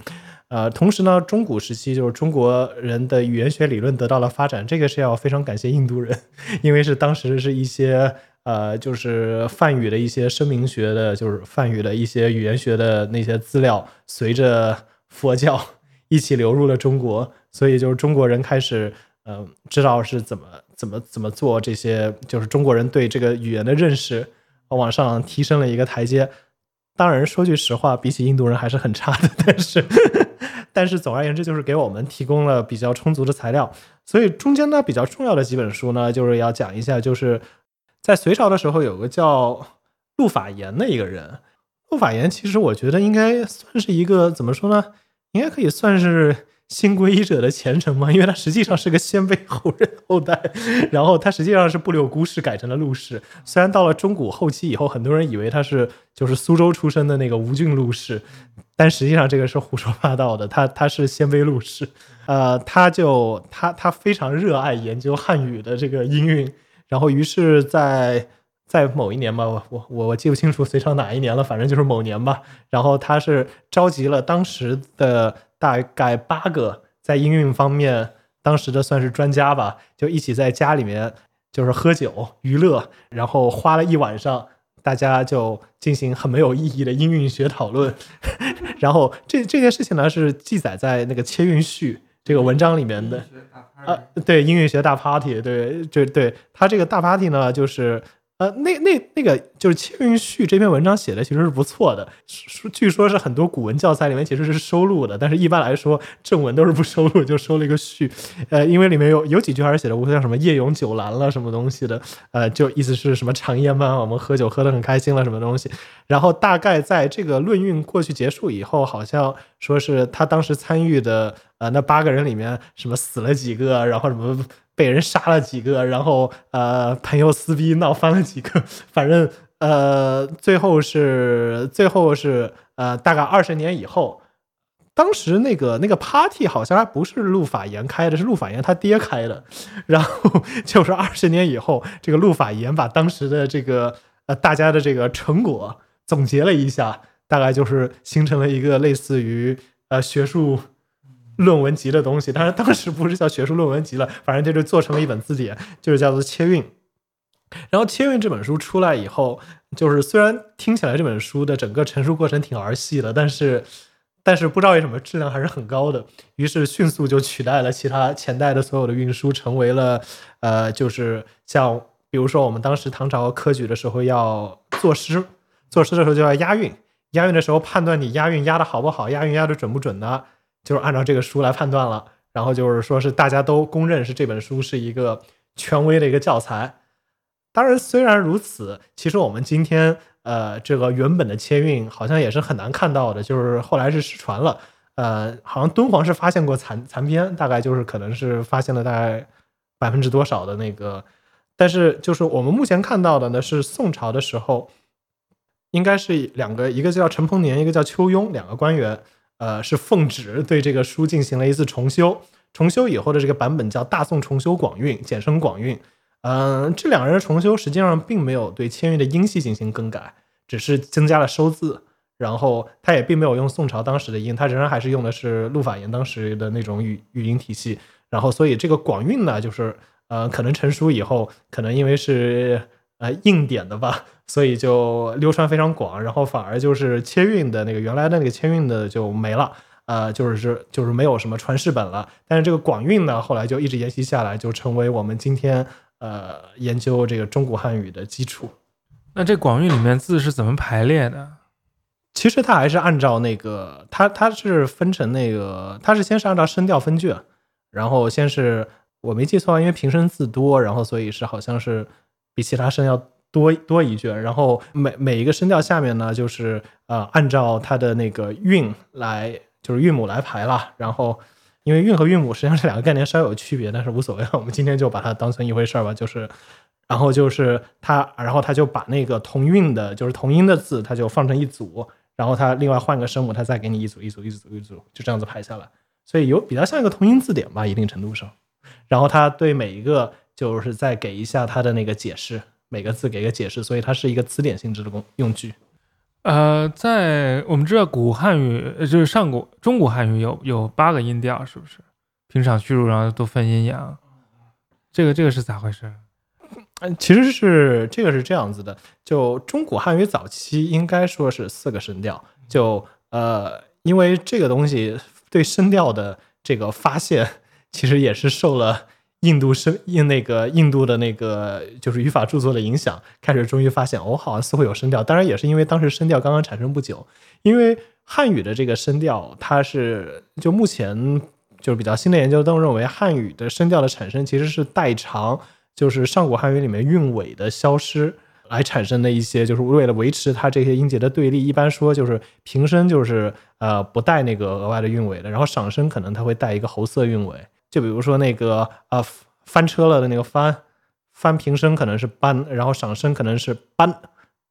呃，同时呢，中古时期就是中国人的语言学理论得到了发展，这个是要非常感谢印度人，因为是当时是一些呃，就是梵语的一些声明学的，就是梵语的一些语言学的那些资料，随着佛教 一起流入了中国，所以就是中国人开始呃，知道是怎么怎么怎么做这些，就是中国人对这个语言的认识往上提升了一个台阶。当然，说句实话，比起印度人还是很差的，但是。但是总而言之，就是给我们提供了比较充足的材料。所以中间呢，比较重要的几本书呢，就是要讲一下，就是在隋朝的时候，有个叫陆法言的一个人。陆法言其实我觉得应该算是一个怎么说呢？应该可以算是。新皈依者的虔诚吗？因为他实际上是个鲜卑后人后代，然后他实际上是不留孤氏改成了陆氏。虽然到了中古后期以后，很多人以为他是就是苏州出生的那个吴郡陆氏，但实际上这个是胡说八道的。他他是鲜卑陆氏，呃，他就他他非常热爱研究汉语的这个音韵，然后于是，在在某一年吧，我我我记不清楚隋朝哪一年了，反正就是某年吧。然后他是召集了当时的。大概八个在音韵方面，当时的算是专家吧，就一起在家里面就是喝酒娱乐，然后花了一晚上，大家就进行很没有意义的音韵学讨论。然后这这件事情呢是记载在那个《切韵序》这个文章里面的啊，对音韵学大 party，对，就对他这个大 party 呢就是。呃，那那那个就是《切韵序》这篇文章写的其实是不错的，据说是很多古文教材里面其实是收录的，但是一般来说正文都是不收录，就收了一个序。呃，因为里面有有几句还是写的，像什么夜咏酒阑了什么东西的，呃，就意思是什么长夜漫，我们喝酒喝得很开心了什么东西。然后大概在这个论运过去结束以后，好像说是他当时参与的呃那八个人里面什么死了几个，然后什么。被人杀了几个，然后呃，朋友撕逼闹翻了几个，反正呃，最后是最后是呃，大概二十年以后，当时那个那个 party 好像还不是陆法言开的，是陆法言他爹开的，然后就是二十年以后，这个陆法言把当时的这个呃大家的这个成果总结了一下，大概就是形成了一个类似于呃学术。论文集的东西，但是当时不是叫学术论文集了，反正就是做成了一本字典，就是叫做《切韵》。然后《切韵》这本书出来以后，就是虽然听起来这本书的整个陈述过程挺儿戏的，但是但是不知道为什么质量还是很高的，于是迅速就取代了其他前代的所有的运输，成为了呃，就是像比如说我们当时唐朝科举的时候要作诗，作诗的时候就要押韵，押韵的时候判断你押韵押的好不好，押韵押的准不准呢？就是按照这个书来判断了。然后就是说是大家都公认是这本书是一个权威的一个教材。当然，虽然如此，其实我们今天。呃，这个原本的切运好像也是很难看到的，就是后来是失传了。呃，好像敦煌是发现过残残篇，大概就是可能是发现了大概百分之多少的那个，但是就是我们目前看到的呢，是宋朝的时候，应该是两个，一个叫陈鹏年，一个叫邱庸，两个官员，呃，是奉旨对这个书进行了一次重修，重修以后的这个版本叫《大宋重修广韵》，简称广韵。嗯，这两个人的重修实际上并没有对签运的音系进行更改，只是增加了收字。然后他也并没有用宋朝当时的音，他仍然还是用的是陆法言当时的那种语语音体系。然后，所以这个广韵呢，就是呃，可能成书以后，可能因为是呃硬点的吧，所以就流传非常广。然后反而就是切韵的那个原来的那个切韵的就没了，呃，就是是就是没有什么传世本了。但是这个广韵呢，后来就一直沿袭下来，就成为我们今天。呃，研究这个中古汉语的基础。那这广韵里面字是怎么排列的？其实它还是按照那个，它它是分成那个，它是先是按照声调分卷，然后先是我没记错，因为平声字多，然后所以是好像是比其他声要多多一卷，然后每每一个声调下面呢，就是呃按照它的那个韵来，就是韵母来排了，然后。因为韵和韵母实际上这两个概念稍有区别，但是无所谓，我们今天就把它当成一回事儿吧。就是，然后就是它，然后他就把那个同韵的，就是同音的字，他就放成一组，然后他另外换个声母，他再给你一组一组一组一组，就这样子排下来。所以有比较像一个同音字典吧，一定程度上。然后他对每一个就是再给一下它的那个解释，每个字给个解释，所以它是一个词典性质的工用具。呃，在我们知道古汉语，就是上古中古汉语有有八个音调，是不是？平常虚入，然后都分阴阳。这个这个是咋回事？嗯，其实是这个是这样子的，就中古汉语早期应该说是四个声调，就呃，因为这个东西对声调的这个发现，其实也是受了。印度声印那个印度的那个就是语法著作的影响，开始终于发现哦，好像似乎有声调。当然也是因为当时声调刚刚产生不久。因为汉语的这个声调，它是就目前就是比较新的研究都认为，汉语的声调的产生其实是代偿，就是上古汉语里面韵尾的消失来产生的一些，就是为了维持它这些音节的对立。一般说就是平声就是呃不带那个额外的韵尾的，然后上声可能它会带一个喉塞韵尾。就比如说那个呃翻车了的那个翻，翻平声可能是班，然后上声可能是班，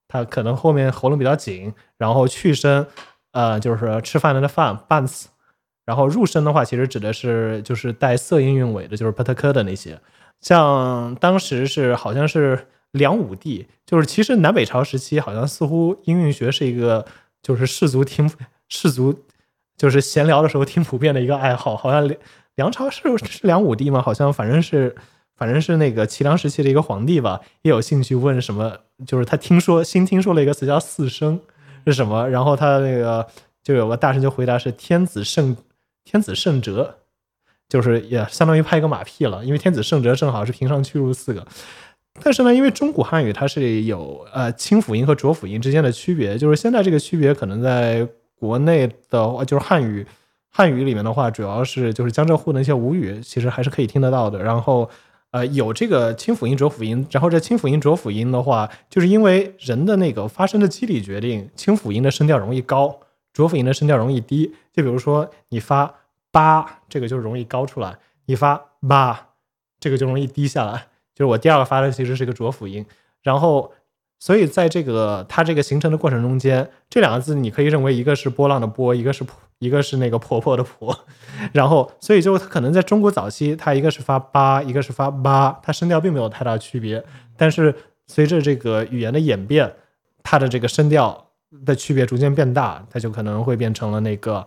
它可能后面喉咙比较紧，然后去声，呃就是吃饭的那饭半次，然后入声的话其实指的是就是带色音韵尾的，就是帕特科的那些，像当时是好像是梁武帝，就是其实南北朝时期好像似乎音韵学是一个就是士族听士族就是闲聊的时候挺普遍的一个爱好，好像。梁朝是是梁武帝吗？好像反正是反正是那个齐梁时期的一个皇帝吧，也有兴趣问什么，就是他听说新听说了一个词叫四声是什么，然后他那个就有个大臣就回答是天子圣天子圣哲，就是也相当于拍一个马屁了，因为天子圣哲正好是平上去入四个，但是呢，因为中古汉语它是有呃清辅音和浊辅音之间的区别，就是现在这个区别可能在国内的话就是汉语。汉语里面的话，主要是就是江浙沪的一些吴语，其实还是可以听得到的。然后，呃，有这个清辅音、浊辅音。然后这清辅音、浊辅音的话，就是因为人的那个发声的机理决定，清辅音的声调容易高，浊辅音的声调容易低。就比如说你发八，这个就容易高出来；你发八，这个就容易低下来。就是我第二个发的其实是一个浊辅音。然后，所以在这个它这个形成的过程中间，这两个字你可以认为一个是波浪的波，一个是一个是那个婆婆的婆，然后所以就可能在中国早期，它一个是发八，一个是发八，它声调并没有太大区别。但是随着这个语言的演变，它的这个声调的区别逐渐变大，它就可能会变成了那个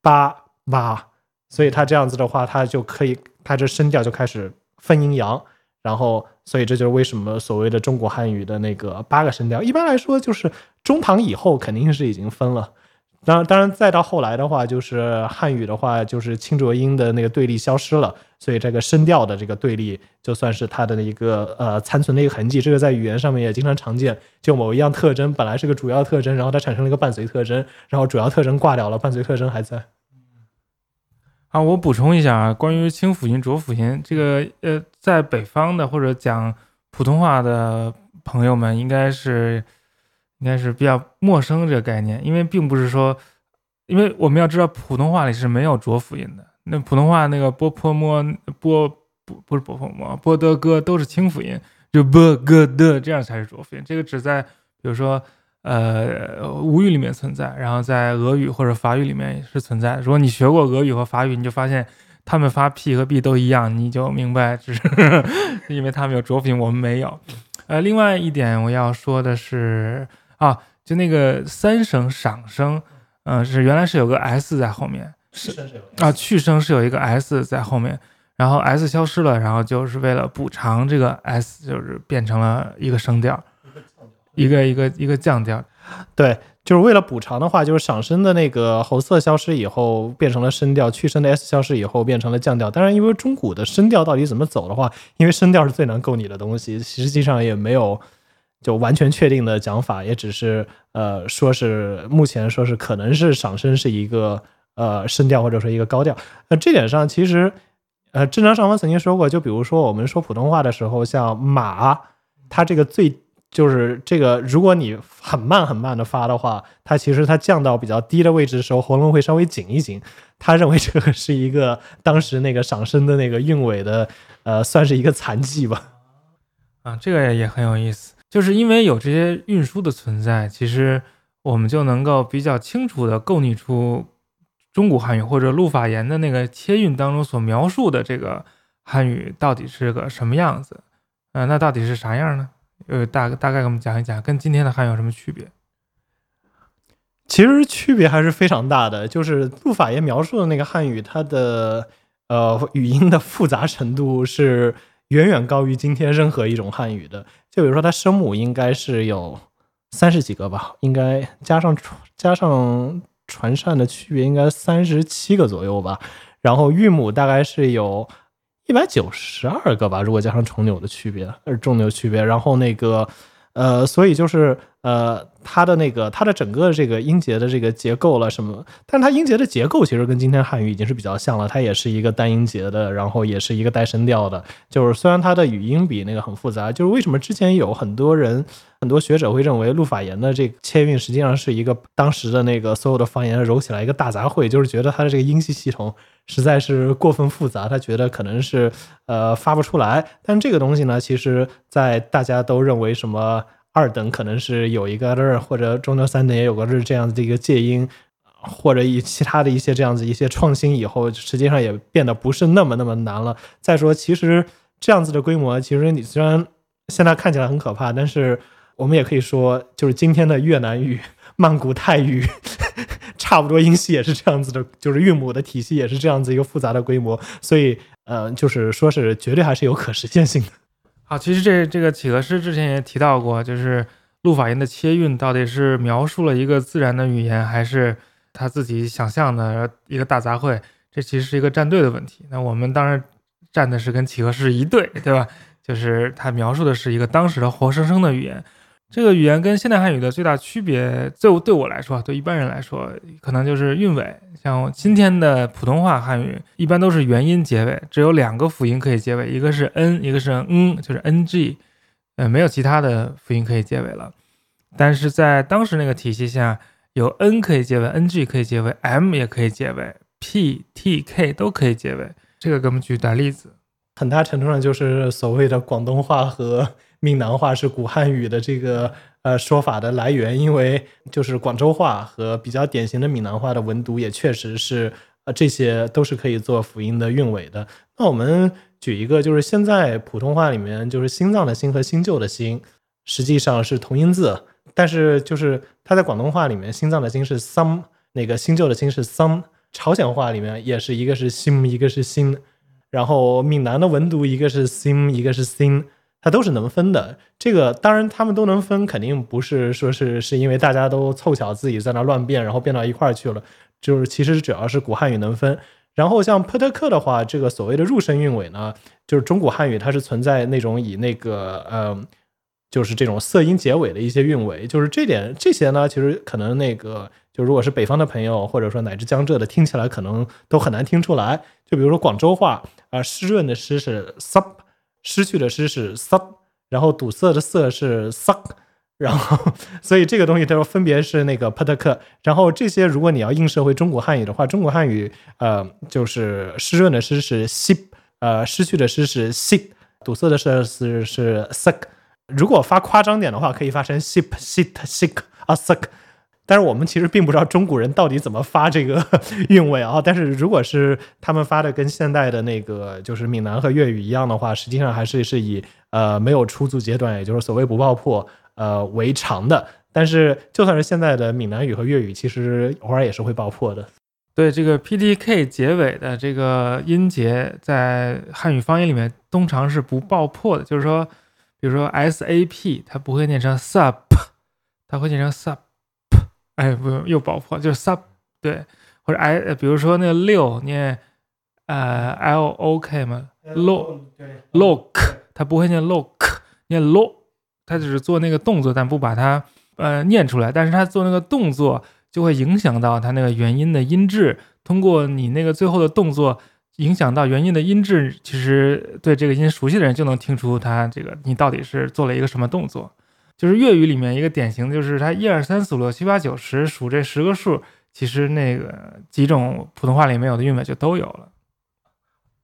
八八。所以它这样子的话，它就可以，它这声调就开始分阴阳。然后，所以这就是为什么所谓的中国汉语的那个八个声调，一般来说就是中唐以后肯定是已经分了。当，当然，再到后来的话，就是汉语的话，就是清浊音的那个对立消失了，所以这个声调的这个对立，就算是它的一个呃残存的一个痕迹。这个在语言上面也经常常见，就某一样特征本来是个主要特征，然后它产生了一个伴随特征，然后主要特征挂掉了，伴随特征还在。啊，我补充一下啊，关于清辅音、浊辅音这个，呃，在北方的或者讲普通话的朋友们，应该是。应该是比较陌生这个概念，因为并不是说，因为我们要知道普通话里是没有浊辅音的。那普通话那个波泼摸波不不是波泼摸波的哥都是清辅音，就波哥的这样才是浊辅音。这个只在比如说呃吴语里面存在，然后在俄语或者法语里面也是存在。如果你学过俄语和法语，你就发现他们发 p 和 b 都一样，你就明白，只是 因为他们有浊辅音，我们没有。呃，另外一点我要说的是。啊，就那个三声赏声，嗯，是原来是有个 s 在后面，是啊，去声是有一个 s 在后面，然后 s 消失了，然后就是为了补偿这个 s，就是变成了一个声调，一个一个一个降调，对，就是为了补偿的话，就是赏声的那个喉色消失以后变成了声调，去声的 s 消失以后变成了降调。当然，因为中古的声调到底怎么走的话，因为声调是最难够你的东西，实际上也没有。就完全确定的讲法，也只是呃，说是目前说是可能是上升是一个呃声调或者说一个高调。那这点上其实呃，正常上方曾经说过，就比如说我们说普通话的时候，像马，它这个最就是这个，如果你很慢很慢的发的话，它其实它降到比较低的位置的时候，喉咙会稍微紧一紧。他认为这个是一个当时那个上升的那个韵尾的呃，算是一个残疾吧。啊，这个也很有意思。就是因为有这些运输的存在，其实我们就能够比较清楚地构拟出中古汉语或者陆法言的那个切韵当中所描述的这个汉语到底是个什么样子。呃，那到底是啥样呢？呃，大大概给我们讲一讲，跟今天的汉语有什么区别？其实区别还是非常大的。就是陆法言描述的那个汉语，它的呃语音的复杂程度是远远高于今天任何一种汉语的。就比如说，它声母应该是有三十几个吧，应该加上加上传善的区别，应该三十七个左右吧。然后韵母大概是有一百九十二个吧，如果加上重纽的区别，呃，重纽区别。然后那个，呃，所以就是呃。它的那个，它的整个这个音节的这个结构了什么？但它音节的结构其实跟今天汉语已经是比较像了，它也是一个单音节的，然后也是一个带声调的。就是虽然它的语音比那个很复杂，就是为什么之前有很多人、很多学者会认为陆法言的这个切韵实际上是一个当时的那个所有的方言揉起来一个大杂烩，就是觉得它的这个音系系统实在是过分复杂，他觉得可能是呃发不出来。但这个东西呢，其实在大家都认为什么？二等可能是有一个日，或者中等三等也有个日这样子的一个介音，或者以其他的一些这样子一些创新以后，实际上也变得不是那么那么难了。再说，其实这样子的规模，其实你虽然现在看起来很可怕，但是我们也可以说，就是今天的越南语、曼谷泰语，差不多音系也是这样子的，就是韵母的体系也是这样子一个复杂的规模，所以，呃，就是说是绝对还是有可实现性的。好，其实这这个企鹅师之前也提到过，就是陆法言的切韵到底是描述了一个自然的语言，还是他自己想象的一个大杂烩？这其实是一个站队的问题。那我们当然站的是跟企鹅师一队，对吧？就是他描述的是一个当时的活生生的语言。这个语言跟现代汉语的最大区别，对对我来说，对一般人来说，可能就是韵尾。像今天的普通话汉语，一般都是元音结尾，只有两个辅音可以结尾，一个是 n，一个是嗯，就是 ng，呃，没有其他的辅音可以结尾了。但是在当时那个体系下，有 n 可以结尾，ng 可以结尾，m 也可以结尾，p、t、k 都可以结尾。这个给我们举点例子，很大程度上就是所谓的广东话和。闽南话是古汉语的这个呃说法的来源，因为就是广州话和比较典型的闽南话的文读也确实是呃这些都是可以做辅音的韵尾的。那我们举一个，就是现在普通话里面就是心脏的心和新旧的新实际上是同音字，但是就是它在广东话里面心脏的心是 some，那个新旧的新是 some，朝鲜话里面也是一个是 sim，一个是心，然后闽南的文读一个是 sim 一个是 sin。它都是能分的。这个当然他们都能分，肯定不是说是是因为大家都凑巧自己在那乱变，然后变到一块儿去了。就是其实主要是古汉语能分。然后像波特克的话，这个所谓的入声韵尾呢，就是中古汉语它是存在那种以那个呃，就是这种色音结尾的一些韵尾。就是这点这些呢，其实可能那个就如果是北方的朋友，或者说乃至江浙的，听起来可能都很难听出来。就比如说广州话啊，湿润的湿是 sup，失去的失是 sup，然后堵塞的塞是 suck。然后，所以这个东西它说分别是那个 p 特克。然后这些如果你要映射回中国汉语的话，中国汉语呃就是湿润的湿是 sip，呃失去的失是 sip，堵塞的是是是 suck。如果发夸张点的话，可以发成 sip sit sick 啊 suck。但是我们其实并不知道中古人到底怎么发这个 韵味啊。但是如果是他们发的跟现代的那个就是闽南和粤语一样的话，实际上还是是以呃没有出租阶段，也就是所谓不爆破。呃，为常的，但是就算是现在的闽南语和粤语，其实偶尔也是会爆破的。对这个 P D K 结尾的这个音节，在汉语方言里面通常是不爆破的，就是说，比如说 S A P，它不会念成 sup，它会念成 sup，哎，不用又爆破，就是 sub 对，或者 I，比如说那个六念呃 L O K 嘛，lock，lock，它不会念 lock，念 lock。他只是做那个动作，但不把它呃念出来。但是他做那个动作就会影响到他那个元音的音质。通过你那个最后的动作影响到元音的音质，其实对这个音熟悉的人就能听出他这个你到底是做了一个什么动作。就是粤语里面一个典型，就是它一二三四五六七八九十数这十个数，其实那个几种普通话里没有的韵尾就都有了。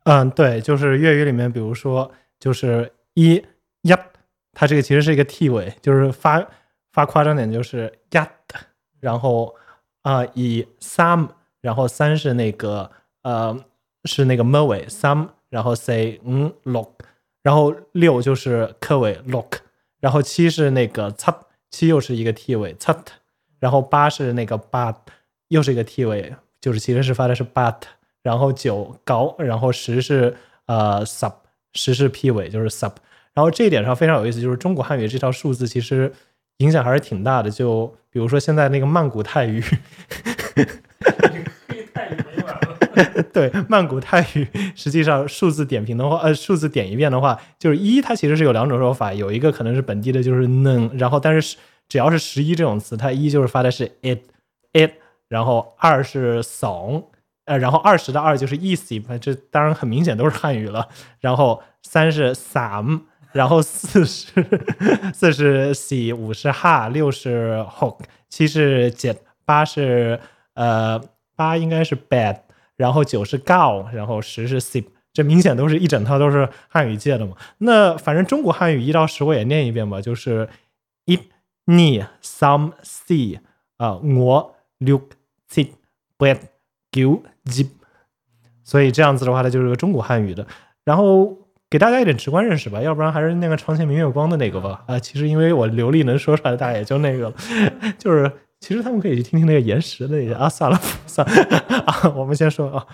嗯，对，就是粤语里面，比如说就是一呀。它这个其实是一个 t 尾，就是发发夸张点就是呀的，然后啊以 some，然后三是那个呃是那个 m 尾 some，然后 say 嗯 lock，然后六就是科尾 lock，然后七是那个 t，七又是一个 t 尾 t，然后八是那个 but，又是一个 t 尾，就是其实是发的是 but，然后九高，然后十是呃 sub，十是 p 尾就是 sub。然后这一点上非常有意思，就是中国汉语这套数字其实影响还是挺大的。就比如说现在那个曼谷泰语，对曼谷泰语，实际上数字点评的话，呃，数字点一遍的话，就是一，它其实是有两种说法，有一个可能是本地的，就是能，然后但是只要是十一这种词，它一就是发的是 it it，然后二是怂，呃，然后二十的二就是 easy，这当然很明显都是汉语了。然后三是 some。然后四是四是喜，五是哈，六是 hook，七是 jet，八是呃八应该是 bad，然后九是 go，然后十是 sip，这明显都是一整套都是汉语界的嘛。那反正中国汉语一到十我也念一遍吧，就是一、你、some、see 啊，我、六、七、八、九、十，所以这样子的话，它就是个中国汉语的。然后。给大家一点直观认识吧，要不然还是那个床前明月光的那个吧。啊，其实因为我流利能说出来的，大概也就那个了。就是其实他们可以去听听那个岩石的那些啊，算了算了啊。我们先说啊，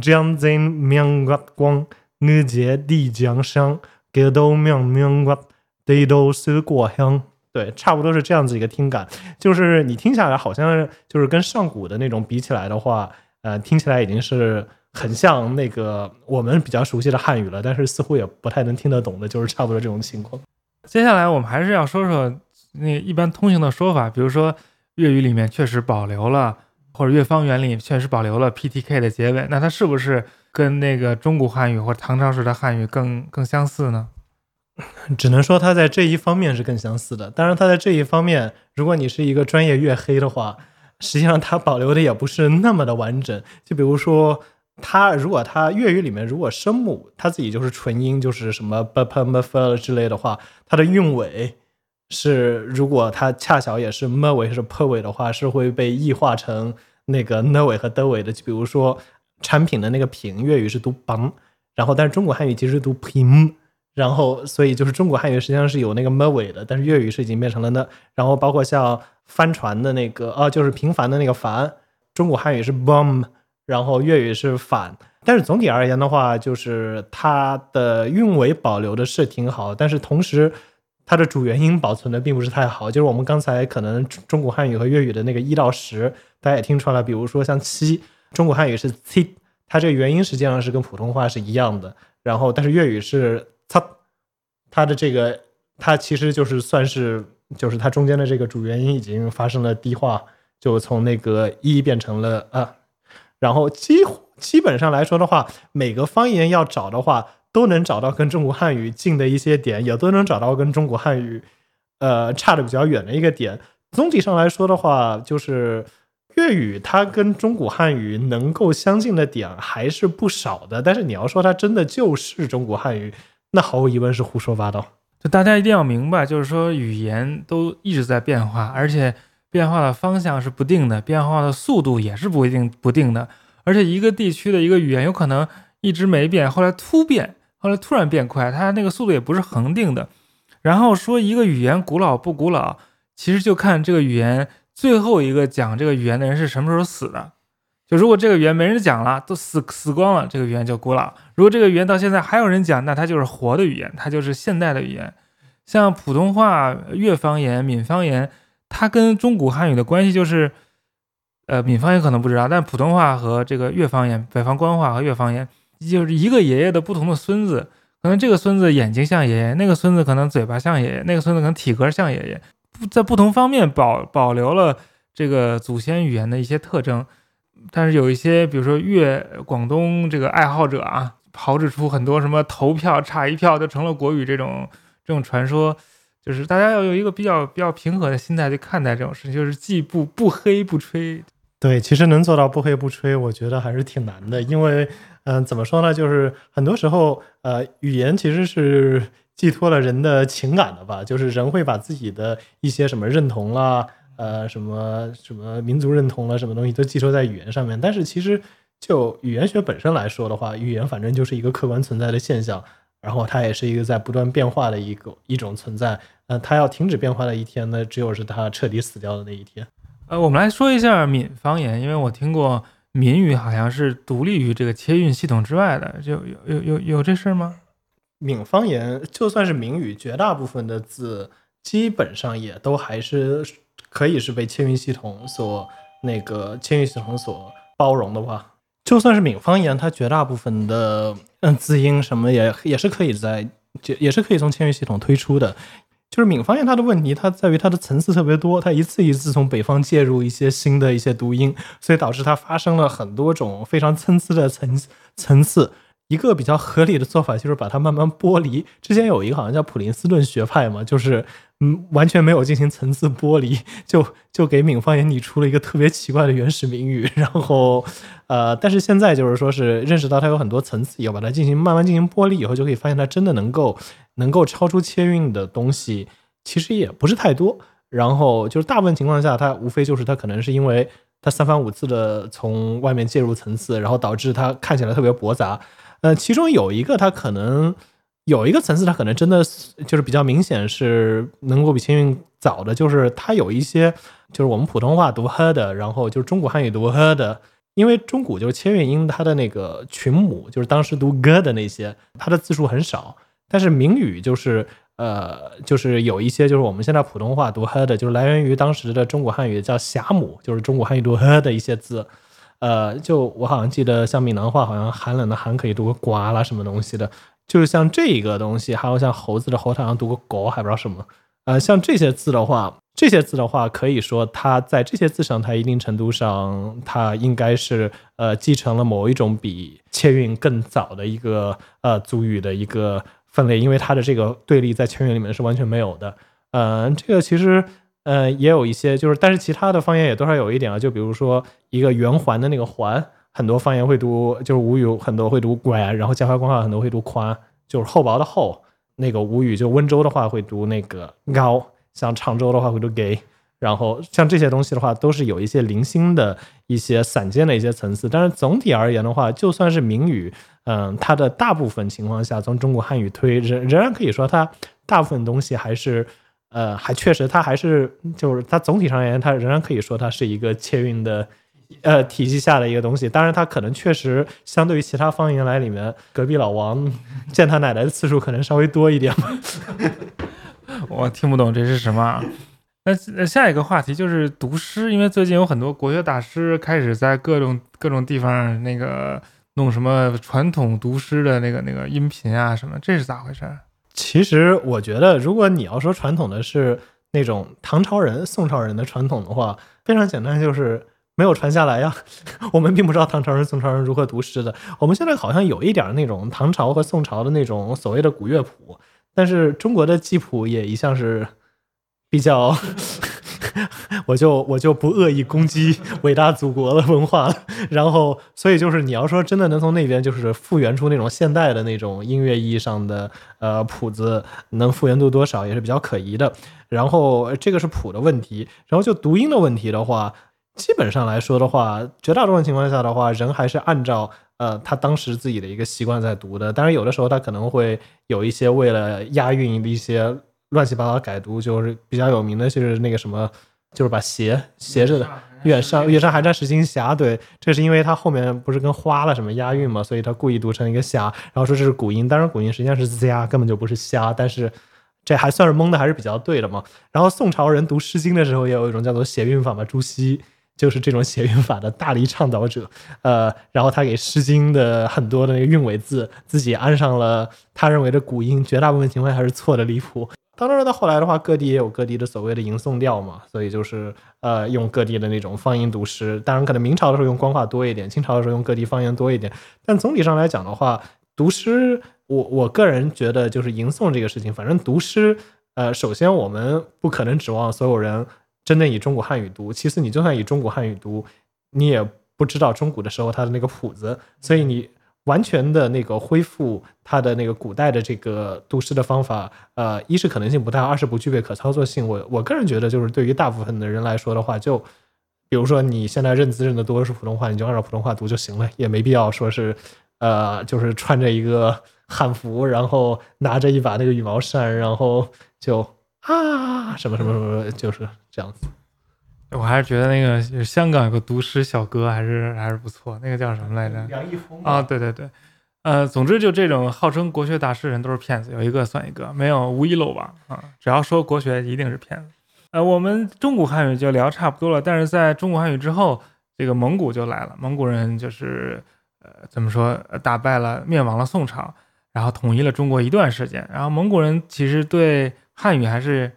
江前明月光，我借地江上，给到明明月，地都是故乡。对，差不多是这样子一个听感。就是你听下来，好像就是跟上古的那种比起来的话，呃，听起来已经是。很像那个我们比较熟悉的汉语了，但是似乎也不太能听得懂的，就是差不多这种情况。接下来我们还是要说说那一般通行的说法，比如说粤语里面确实保留了，或者粤方言里确实保留了 P T K 的结尾，那它是不是跟那个中古汉语或者唐朝时的汉语更更相似呢？只能说它在这一方面是更相似的。当然，它在这一方面，如果你是一个专业粤黑的话，实际上它保留的也不是那么的完整。就比如说。它如果它粤语里面如果声母它自己就是纯音，就是什么 ba pa m fa 之类的话，它的韵尾是如果它恰巧也是 m 尾是 p 尾的话，是会被异化成那个 n 尾和 d 尾的。就比如说产品的那个品，粤语是读 bang，然后但是中国汉语其实读 pim，然后所以就是中国汉语实际上是有那个 m 尾的，但是粤语是已经变成了那。然后包括像帆船的那个，哦，就是平凡的那个帆，中国汉语是 bomb。然后粤语是反，但是总体而言的话，就是它的韵尾保留的是挺好，但是同时它的主元音保存的并不是太好。就是我们刚才可能中古汉语和粤语的那个一到十，大家也听出来，比如说像七，中古汉语是七它这个元音实际上是跟普通话是一样的。然后但是粤语是 c，它的这个它其实就是算是就是它中间的这个主元音已经发生了低化，就从那个一变成了啊。然后几乎基本上来说的话，每个方言要找的话，都能找到跟中国汉语近的一些点，也都能找到跟中国汉语，呃，差的比较远的一个点。总体上来说的话，就是粤语它跟中国汉语能够相近的点还是不少的。但是你要说它真的就是中国汉语，那毫无疑问是胡说八道。就大家一定要明白，就是说语言都一直在变化，而且。变化的方向是不定的，变化的速度也是不一定不定的。而且一个地区的一个语言有可能一直没变，后来突变，后来突然变快，它那个速度也不是恒定的。然后说一个语言古老不古老，其实就看这个语言最后一个讲这个语言的人是什么时候死的。就如果这个语言没人讲了，都死死光了，这个语言就古老；如果这个语言到现在还有人讲，那它就是活的语言，它就是现代的语言。像普通话、粤方言、闽方言。它跟中古汉语的关系就是，呃，闽方言可能不知道，但普通话和这个粤方言、北方官话和粤方言，就是一个爷爷的不同的孙子。可能这个孙子眼睛像爷爷，那个孙子可能嘴巴像爷爷，那个孙子可能体格像爷爷，不在不同方面保保留了这个祖先语言的一些特征。但是有一些，比如说粤广东这个爱好者啊，炮制出很多什么投票差一票就成了国语这种这种传说。就是大家要有一个比较比较平和的心态去看待这种事情，就是既不不黑不吹。对，其实能做到不黑不吹，我觉得还是挺难的。因为，嗯，怎么说呢？就是很多时候，呃，语言其实是寄托了人的情感的吧。就是人会把自己的一些什么认同啦，呃，什么什么民族认同了，什么东西都寄托在语言上面。但是其实就语言学本身来说的话，语言反正就是一个客观存在的现象。然后它也是一个在不断变化的一个一种存在，呃，它要停止变化的一天呢，只有是它彻底死掉的那一天。呃，我们来说一下闽方言，因为我听过闽语好像是独立于这个切韵系统之外的，就有有有有这事吗？闽方言就算是闽语，绝大部分的字基本上也都还是可以是被切韵系统所那个切韵系统所包容的话。就算是闽方言，它绝大部分的嗯字音什么也也是可以在，就也是可以从签语系统推出的。就是闽方言它的问题，它在于它的层次特别多，它一次一次从北方介入一些新的一些读音，所以导致它发生了很多种非常参差的层层次。一个比较合理的做法就是把它慢慢剥离。之前有一个好像叫普林斯顿学派嘛，就是嗯完全没有进行层次剥离，就就给闽方言拟出了一个特别奇怪的原始名语。然后呃，但是现在就是说是认识到它有很多层次，以后把它进行慢慢进行剥离以后，就可以发现它真的能够能够超出切韵的东西其实也不是太多。然后就是大部分情况下，它无非就是它可能是因为它三番五次的从外面介入层次，然后导致它看起来特别驳杂。呃，其中有一个，它可能有一个层次，它可能真的就是比较明显是能够比千韵早的，就是它有一些就是我们普通话读呵的，然后就是中国汉语读呵的，因为中古就是千韵音，它的那个群母就是当时读哥的那些，它的字数很少，但是闽语就是呃就是有一些就是我们现在普通话读呵的，就是来源于当时的中国汉语叫霞母，就是中国汉语读呵的一些字。呃，就我好像记得，像闽南话，好像寒冷的寒可以读个瓜啦，什么东西的，就是像这一个东西，还有像猴子的猴，好像读个狗，还不知道什么。呃，像这些字的话，这些字的话，可以说它在这些字上，它一定程度上，它应该是呃继承了某一种比切韵更早的一个呃族语的一个分类，因为它的这个对立在切韵里面是完全没有的。嗯，这个其实。呃，也有一些，就是，但是其他的方言也多少有一点啊，就比如说一个圆环的那个环，很多方言会读，就是吴语很多会读拐，然后江淮官话很多会读宽，就是厚薄的厚。那个吴语就温州的话会读那个高，像常州的话会读给，然后像这些东西的话，都是有一些零星的一些散见的一些层次。但是总体而言的话，就算是闽语，嗯，它的大部分情况下，从中国汉语推，仍仍然可以说它大部分东西还是。呃，还确实，它还是就是它总体上而言，它仍然可以说它是一个切韵的呃体系下的一个东西。当然，它可能确实相对于其他方言来里面，隔壁老王 见他奶奶的次数可能稍微多一点。我听不懂这是什么。那下一个话题就是读诗，因为最近有很多国学大师开始在各种各种地方那个弄什么传统读诗的那个那个音频啊什么，这是咋回事？其实我觉得，如果你要说传统的是那种唐朝人、宋朝人的传统的话，非常简单，就是没有传下来呀。我们并不知道唐朝人、宋朝人如何读诗的。我们现在好像有一点那种唐朝和宋朝的那种所谓的古乐谱，但是中国的记谱也一向是。比较，我就我就不恶意攻击伟大祖国的文化了。然后，所以就是你要说真的能从那边就是复原出那种现代的那种音乐意义上的呃谱子，能复原度多少也是比较可疑的。然后这个是谱的问题。然后就读音的问题的话，基本上来说的话，绝大多数情况下的话，人还是按照呃他当时自己的一个习惯在读的。当然，有的时候他可能会有一些为了押韵的一些。乱七八糟改读就是比较有名的，就是那个什么，就是把斜斜着的“远上远上寒山石金霞”。对，这是因为它后面不是跟花了什么押韵嘛，所以他故意读成一个“霞”，然后说这是古音。当然，古音实际上是 “z”，根本就不是“虾”。但是这还算是蒙的，还是比较对的嘛。然后宋朝人读《诗经》的时候，也有一种叫做谐韵法嘛。朱熹就是这种谐韵法的大力倡导者。呃，然后他给《诗经》的很多的那个韵尾字自己安上了他认为的古音，绝大部分情况还是错的离谱。当然，到后来的话，各地也有各地的所谓的吟诵调嘛，所以就是呃，用各地的那种方言读诗。当然，可能明朝的时候用官话多一点，清朝的时候用各地方言多一点。但总体上来讲的话，读诗，我我个人觉得就是吟诵这个事情，反正读诗，呃，首先我们不可能指望所有人真正以中古汉语读，其次你就算以中古汉语读，你也不知道中古的时候它的那个谱子，所以你。完全的那个恢复它的那个古代的这个读诗的方法，呃，一是可能性不大，二是不具备可操作性。我我个人觉得，就是对于大部分的人来说的话，就比如说你现在认字认的多是普通话，你就按照普通话读就行了，也没必要说是，呃，就是穿着一个汉服，然后拿着一把那个羽毛扇，然后就啊什么什么什么，就是这样子。我还是觉得那个香港有个读诗小哥还是还是不错，那个叫什么来着？杨一峰啊，对对对，呃，总之就这种号称国学大师人都是骗子，有一个算一个，没有无一漏网啊！只要说国学一定是骗子。呃，我们中古汉语就聊差不多了，但是在中古汉语之后，这个蒙古就来了，蒙古人就是呃怎么说，打败了灭亡了宋朝，然后统一了中国一段时间，然后蒙古人其实对汉语还是。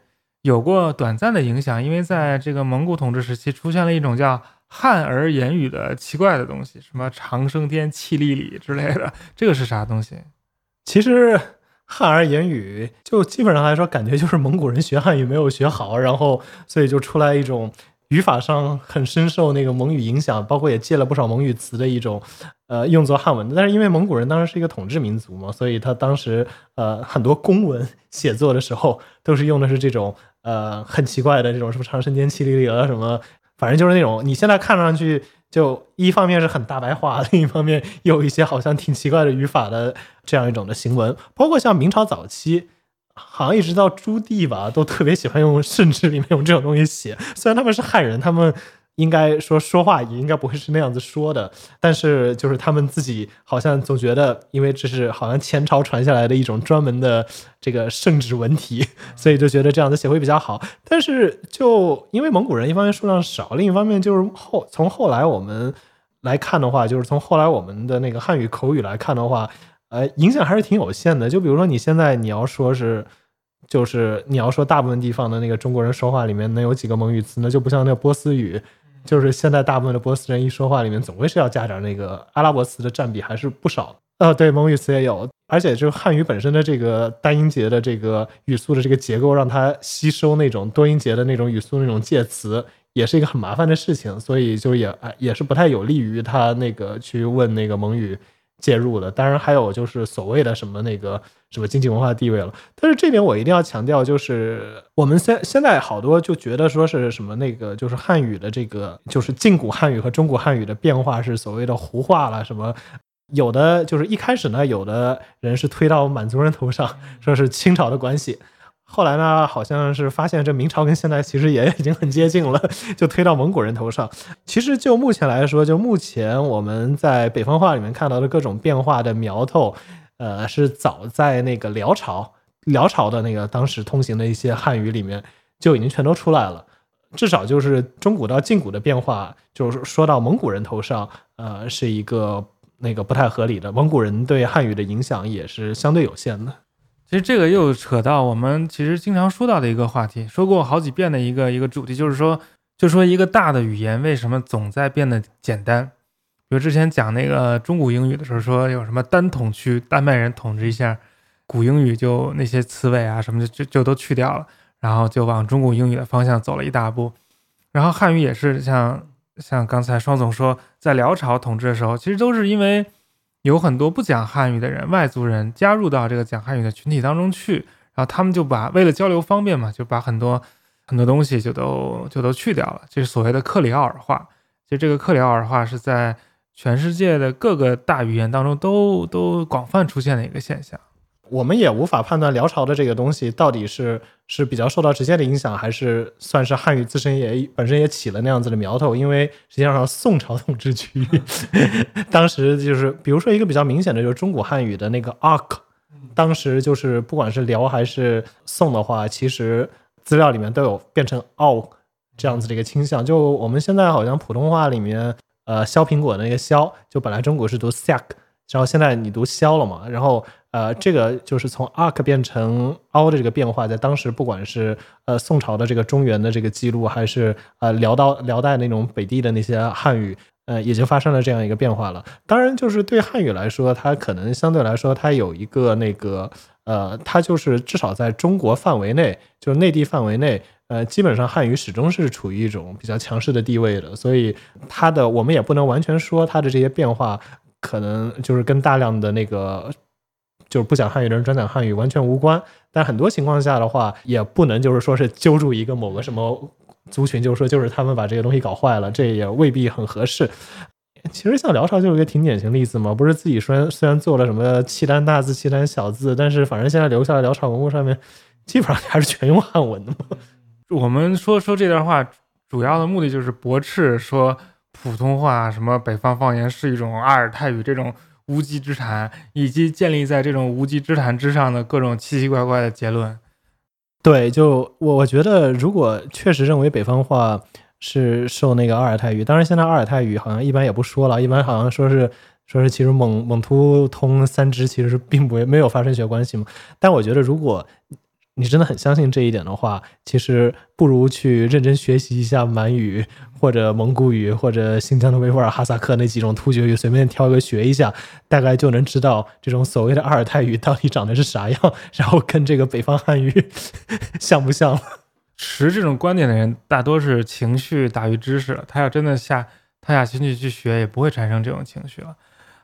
有过短暂的影响，因为在这个蒙古统治时期，出现了一种叫汉儿言语的奇怪的东西，什么长生天、气力里之类的，这个是啥东西？其实汉儿言语就基本上来说，感觉就是蒙古人学汉语没有学好，然后所以就出来一种。语法上很深受那个蒙语影响，包括也借了不少蒙语词的一种，呃，用作汉文的。但是因为蒙古人当时是一个统治民族嘛，所以他当时呃很多公文写作的时候都是用的是这种呃很奇怪的这种什么长生天、七里里啊什么，反正就是那种你现在看上去就一方面是很大白话，另一方面有一些好像挺奇怪的语法的这样一种的行文，包括像明朝早期。好像一直到朱棣吧，都特别喜欢用圣旨里面用这种东西写。虽然他们是汉人，他们应该说说话也应该不会是那样子说的，但是就是他们自己好像总觉得，因为这是好像前朝传下来的一种专门的这个圣旨文体，所以就觉得这样子写会比较好。但是就因为蒙古人一方面数量少，另一方面就是后从后来我们来看的话，就是从后来我们的那个汉语口语来看的话。呃，影响还是挺有限的。就比如说，你现在你要说是，就是你要说大部分地方的那个中国人说话里面能有几个蒙语词，那就不像那个波斯语，就是现在大部分的波斯人一说话里面总归是要加点那个阿拉伯词的占比还是不少。呃，对，蒙语词也有，而且就汉语本身的这个单音节的这个语速的这个结构，让它吸收那种多音节的那种语速那种介词，也是一个很麻烦的事情，所以就也也是不太有利于他那个去问那个蒙语。介入的，当然还有就是所谓的什么那个什么经济文化地位了。但是这点我一定要强调，就是我们现现在好多就觉得说是什么那个就是汉语的这个就是近古汉语和中古汉语的变化是所谓的胡化了什么，有的就是一开始呢，有的人是推到满族人头上，说是清朝的关系。后来呢，好像是发现这明朝跟现在其实也已经很接近了，就推到蒙古人头上。其实就目前来说，就目前我们在北方话里面看到的各种变化的苗头，呃，是早在那个辽朝，辽朝的那个当时通行的一些汉语里面就已经全都出来了。至少就是中古到近古的变化，就是说到蒙古人头上，呃，是一个那个不太合理的。蒙古人对汉语的影响也是相对有限的。其实这个又扯到我们其实经常说到的一个话题，说过好几遍的一个一个主题，就是说，就说一个大的语言为什么总在变得简单？比如之前讲那个中古英语的时候，说有什么单统区，丹麦人统治一下，古英语就那些词尾啊什么的就就都去掉了，然后就往中古英语的方向走了一大步。然后汉语也是像像刚才双总说，在辽朝统治的时候，其实都是因为。有很多不讲汉语的人，外族人加入到这个讲汉语的群体当中去，然后他们就把为了交流方便嘛，就把很多很多东西就都就都去掉了，就是所谓的克里奥尔化。其实这个克里奥尔化是在全世界的各个大语言当中都都广泛出现的一个现象。我们也无法判断辽朝的这个东西到底是是比较受到直接的影响，还是算是汉语自身也本身也起了那样子的苗头。因为实际上宋朝统治区域，当时就是比如说一个比较明显的，就是中古汉语的那个 ark，当时就是不管是辽还是宋的话，其实资料里面都有变成 o 这样子的一个倾向。就我们现在好像普通话里面，呃，削苹果的那个削，就本来中国是读 sack，然后现在你读削了嘛，然后。呃，这个就是从 ark 变成 o 的这个变化，在当时不管是呃宋朝的这个中原的这个记录，还是呃辽到辽代那种北地的那些汉语，呃，也就发生了这样一个变化了。当然，就是对汉语来说，它可能相对来说，它有一个那个呃，它就是至少在中国范围内，就是内地范围内，呃，基本上汉语始终是处于一种比较强势的地位的。所以它的我们也不能完全说它的这些变化可能就是跟大量的那个。就是不讲汉语的人专讲汉语完全无关，但很多情况下的话，也不能就是说是揪住一个某个什么族群，就是说就是他们把这个东西搞坏了，这也未必很合适。其实像辽朝就是一个挺典型例子嘛，不是自己虽然虽然做了什么契丹大字、契丹小字，但是反正现在留下来辽朝文物上面基本上还是全用汉文的嘛。我们说说这段话主要的目的就是驳斥说普通话什么北方方言是一种阿尔泰语这种。无稽之谈，以及建立在这种无稽之谈之上的各种奇奇怪怪的结论。对，就我我觉得，如果确实认为北方话是受那个阿尔泰语，当然现在阿尔泰语好像一般也不说了，一般好像说是说是其实蒙蒙突通三支其实是并不没有发生学关系嘛。但我觉得如果你真的很相信这一点的话，其实不如去认真学习一下满语，或者蒙古语，或者新疆的维吾尔哈萨克那几种突厥语，随便挑一个学一下，大概就能知道这种所谓的阿尔泰语到底长得是啥样，然后跟这个北方汉语 像不像。持这种观点的人大多是情绪大于知识，他要真的下他下心去去学，也不会产生这种情绪了。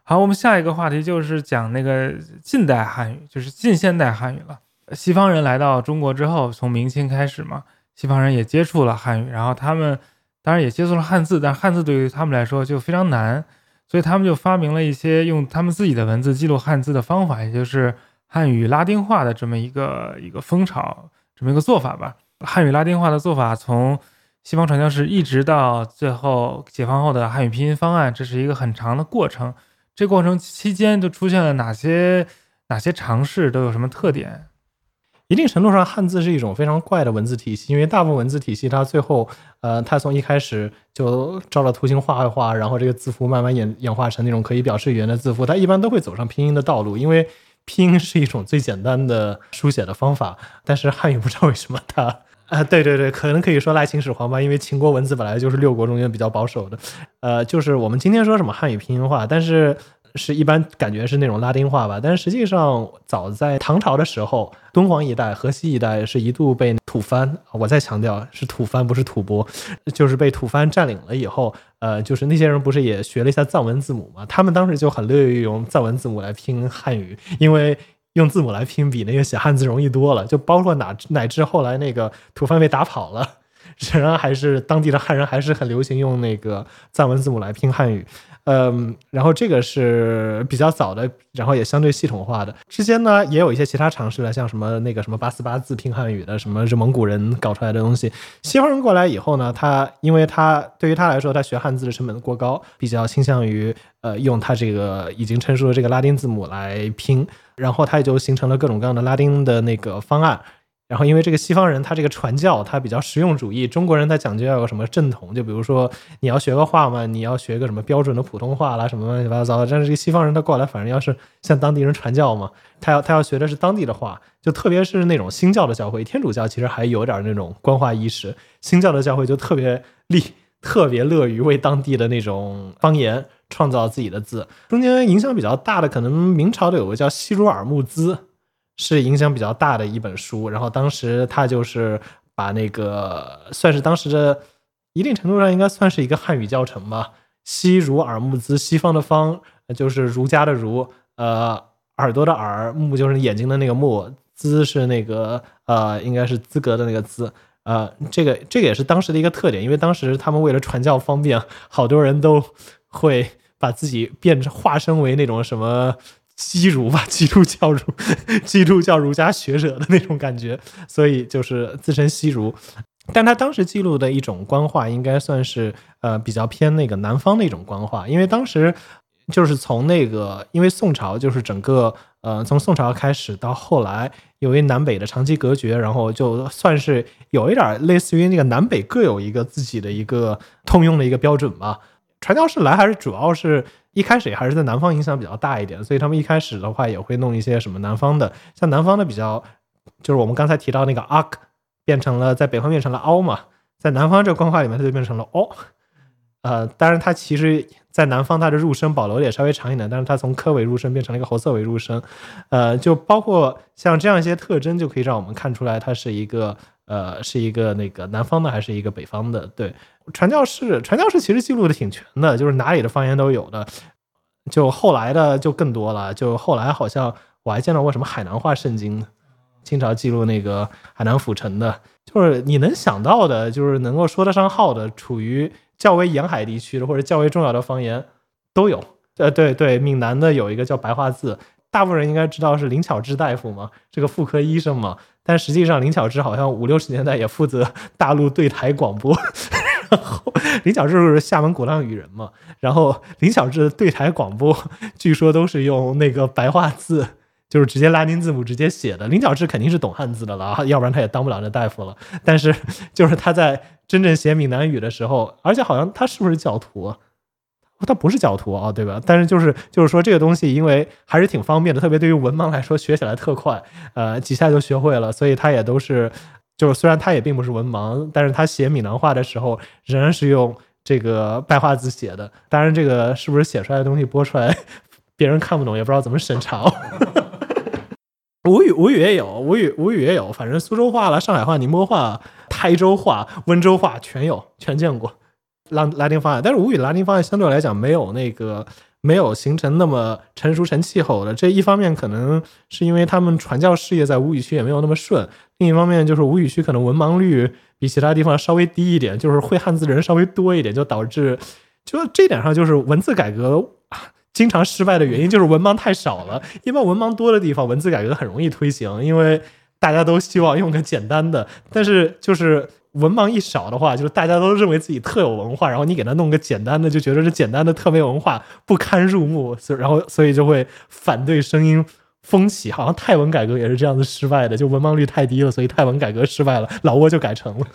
好，我们下一个话题就是讲那个近代汉语，就是近现代汉语了。西方人来到中国之后，从明清开始嘛，西方人也接触了汉语，然后他们当然也接触了汉字，但汉字对于他们来说就非常难，所以他们就发明了一些用他们自己的文字记录汉字的方法，也就是汉语拉丁化的这么一个一个风潮，这么一个做法吧。汉语拉丁化的做法从西方传教士一直到最后解放后的汉语拼音方案，这是一个很长的过程。这过程期间就出现了哪些哪些尝试，都有什么特点？一定程度上，汉字是一种非常怪的文字体系，因为大部分文字体系它最后，呃，它从一开始就照着图形画一画，然后这个字符慢慢演演化成那种可以表示语言的字符，它一般都会走上拼音的道路，因为拼音是一种最简单的书写的方法。但是汉语不知道为什么它，啊，对对对，可能可以说赖秦始皇吧，因为秦国文字本来就是六国中间比较保守的，呃，就是我们今天说什么汉语拼音化，但是。是一般感觉是那种拉丁化吧，但实际上早在唐朝的时候，敦煌一带、河西一带是一度被吐蕃，我再强调是吐蕃，不是吐蕃，就是被吐蕃占领了以后，呃，就是那些人不是也学了一下藏文字母嘛？他们当时就很乐意用藏文字母来拼汉语，因为用字母来拼比那个写汉字容易多了。就包括哪乃至后来那个吐蕃被打跑了，仍然还是当地的汉人还是很流行用那个藏文字母来拼汉语。嗯，然后这个是比较早的，然后也相对系统化的。之间呢，也有一些其他尝试了，像什么那个什么八四八字拼汉语的，什么是蒙古人搞出来的东西。西方人过来以后呢，他因为他对于他来说，他学汉字的成本过高，比较倾向于呃用他这个已经成熟的这个拉丁字母来拼，然后他也就形成了各种各样的拉丁的那个方案。然后，因为这个西方人他这个传教他比较实用主义，中国人他讲究要有什么正统，就比如说你要学个话嘛，你要学个什么标准的普通话啦，什么乱七八糟的。但是这个西方人他过来，反正要是向当地人传教嘛，他要他要学的是当地的话，就特别是那种新教的教会，天主教其实还有点那种官话意识，新教的教会就特别利，特别乐于为当地的那种方言创造自己的字。中间影响比较大的，可能明朝的有个叫《西鲁尔木兹》。是影响比较大的一本书，然后当时他就是把那个算是当时的一定程度上应该算是一个汉语教程吧。西儒耳目兹，西方的方就是儒家的儒，呃，耳朵的耳，目就是眼睛的那个目，资是那个呃，应该是资格的那个资，呃，这个这个也是当时的一个特点，因为当时他们为了传教方便，好多人都会把自己变成化身为那种什么。基儒吧，基督教儒，基督教儒家学者的那种感觉，所以就是自称西儒。但他当时记录的一种官话，应该算是呃比较偏那个南方的一种官话，因为当时就是从那个，因为宋朝就是整个呃从宋朝开始到后来，由于南北的长期隔绝，然后就算是有一点类似于那个南北各有一个自己的一个通用的一个标准吧。传教士来还是主要是。一开始也还是在南方影响比较大一点，所以他们一开始的话也会弄一些什么南方的，像南方的比较，就是我们刚才提到那个 ark 变成了在北方变成了凹嘛，在南方这个官话里面它就变成了哦，呃，当然它其实在南方它的入声保留的也稍微长一点，但是它从科尾入声变成了一个喉塞尾入声，呃，就包括像这样一些特征就可以让我们看出来它是一个呃是一个那个南方的还是一个北方的，对。传教士，传教士其实记录的挺全的，就是哪里的方言都有的。就后来的就更多了，就后来好像我还见到过什么海南话圣经，清朝记录那个海南府城的，就是你能想到的，就是能够说得上号的，处于较为沿海地区的或者较为重要的方言都有。呃，对对，闽南的有一个叫白话字，大部分人应该知道是林巧稚大夫嘛，这个妇科医生嘛，但实际上林巧稚好像五六十年代也负责大陆对台广播。然后林巧稚是厦门鼓浪屿人嘛，然后林巧稚对台广播，据说都是用那个白话字，就是直接拉丁字母直接写的。林巧稚肯定是懂汉字的了啊，要不然他也当不了那大夫了。但是 就是他在真正写闽南语的时候，而且好像他是不是教徒？他不是教徒啊，对吧？但是就是就是说这个东西，因为还是挺方便的，特别对于文盲来说，学起来特快，呃，几下就学会了，所以他也都是。就是虽然他也并不是文盲，但是他写闽南话的时候仍然是用这个白话字写的。当然，这个是不是写出来的东西播出来，别人看不懂，也不知道怎么审查。吴语吴语也有，吴语吴语也有，反正苏州话了、上海话、宁波话、台州话、温州话全有，全见过。拉拉丁方案，但是吴语拉丁方案相对来讲没有那个。没有形成那么成熟成气候的，这一方面可能是因为他们传教事业在吴语区也没有那么顺，另一方面就是吴语区可能文盲率比其他地方稍微低一点，就是会汉字的人稍微多一点，就导致就这点上就是文字改革经常失败的原因，就是文盲太少了。一般文盲多的地方，文字改革很容易推行，因为大家都希望用个简单的，但是就是。文盲一少的话，就是大家都认为自己特有文化，然后你给他弄个简单的，就觉得这简单的特没文化，不堪入目，所然后所以就会反对声音风起。好像泰文改革也是这样子失败的，就文盲率太低了，所以泰文改革失败了，老挝就改成了。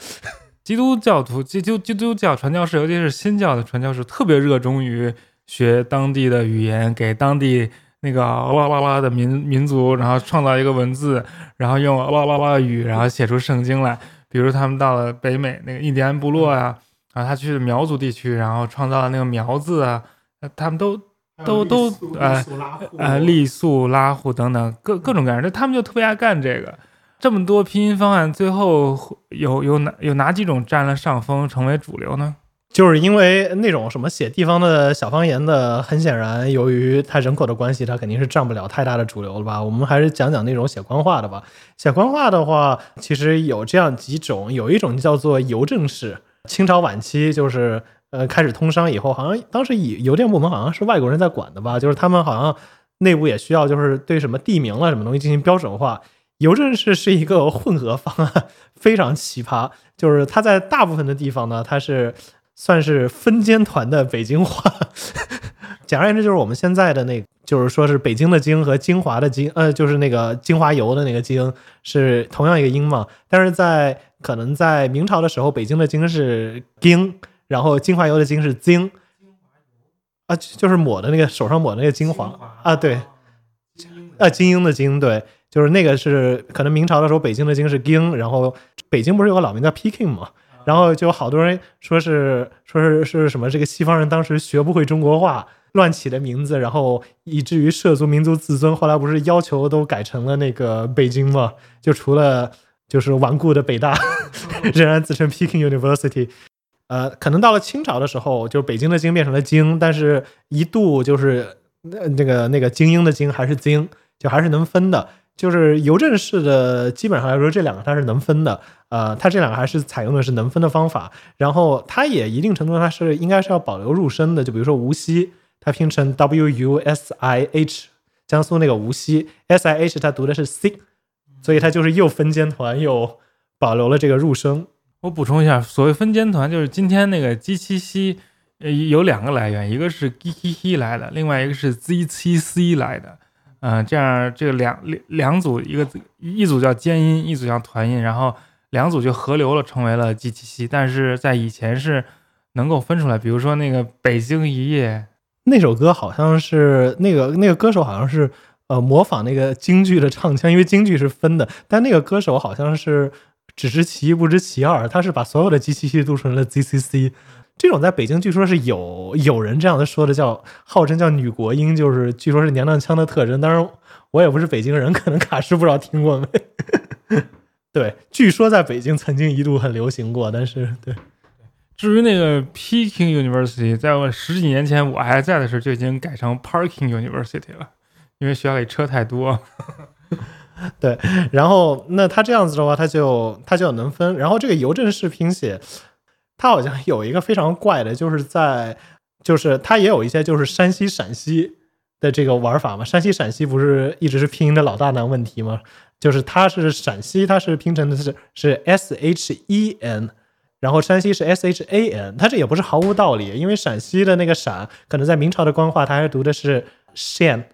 基督教徒、基督基督教传教士，尤其是新教的传教士，特别热衷于学当地的语言，给当地那个哇哇哇的民民族，然后创造一个文字，然后用哇哇哇语，然后写出圣经来。比如他们到了北美那个印第安部落啊，啊，他去苗族地区，然后创造了那个苗字啊，他们都都都呃呃傈僳拉祜等等各各种各样的，他们就特别爱干这个。这么多拼音方案，最后有有哪有哪几种占了上风，成为主流呢？就是因为那种什么写地方的小方言的，很显然由于它人口的关系，它肯定是占不了太大的主流了吧？我们还是讲讲那种写官话的吧。写官话的话，其实有这样几种，有一种叫做邮政式。清朝晚期就是呃开始通商以后，好像当时邮邮电部门好像是外国人在管的吧？就是他们好像内部也需要就是对什么地名了什么东西进行标准化。邮政式是一个混合方案，非常奇葩。就是它在大部分的地方呢，它是。算是分监团的北京话，简而言之就是我们现在的那，就是说是北京的京和精华的精，呃，就是那个精华油的那个精是同样一个音嘛。但是在可能在明朝的时候，北京的京是京，然后精华油的精是精，啊，就是抹的那个手上抹那个精华啊，对，啊，精英的精，对，就是那个是可能明朝的时候北京的京是京，然后北京不是有个老名叫 Peking 吗？然后就好多人说是说是是什么这个西方人当时学不会中国话乱起的名字，然后以至于涉足民族自尊。后来不是要求都改成了那个北京嘛？就除了就是顽固的北大 仍然自称 Peking University。呃，可能到了清朝的时候，就北京的京变成了京，但是一度就是那个那个精英的精还是京，就还是能分的。就是邮政式的，基本上来说，这两个它是能分的。呃，它这两个还是采用的是能分的方法。然后它也一定程度上它是应该是要保留入声的。就比如说无锡，它拼成 W U S I H，江苏那个无锡 S I H 它读的是 C，所以它就是又分监团又保留了这个入声。我补充一下，所谓分监团就是今天那个 G 七 C，呃，有两个来源，一个是 G 七 C 来的，另外一个是 Z 七 C 来的。嗯，这样这个两两两组，一个一组叫尖音，一组叫团音，然后两组就合流了，成为了 G 七 C。但是在以前是能够分出来，比如说那个《北京一夜》那首歌，好像是那个那个歌手好像是呃模仿那个京剧的唱腔，因为京剧是分的，但那个歌手好像是只知其一不知其二，他是把所有的 G 七 C 都成了 Z C C。这种在北京据说是有有人这样的说的，叫号称叫女国音，就是据说是娘娘腔的特征。当然，我也不是北京人，可能卡师不知道听过没？对，据说在北京曾经一度很流行过，但是对。至于那个 Peking University，在我十几年前我还在的时候就已经改成 Parking University 了，因为学校里车太多。对，然后那他这样子的话，他就他就能分。然后这个邮政式拼写。它好像有一个非常怪的，就是在，就是它也有一些就是山西陕西的这个玩法嘛。山西陕西不是一直是拼音的老大难问题吗？就是它是陕西，它是拼成的是是 S H E N，然后山西是 S H A N。它这也不是毫无道理，因为陕西的那个陕，可能在明朝的官话，它还读的是 Shan，，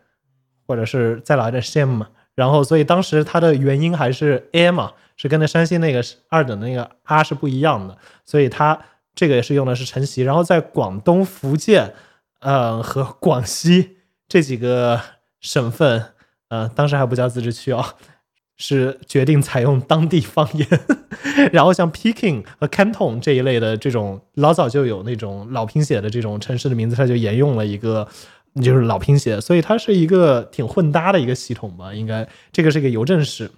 或者是再老一点县嘛。然后所以当时它的元音还是 a 嘛。是跟那山西那个二等那个啊是不一样的，所以它这个也是用的是晨曦。然后在广东、福建，呃和广西这几个省份，呃当时还不叫自治区哦，是决定采用当地方言。然后像 Peking 和 Canton 这一类的这种老早就有那种老拼写的这种城市的名字，它就沿用了一个就是老拼写，所以它是一个挺混搭的一个系统吧。应该这个是一个邮政史。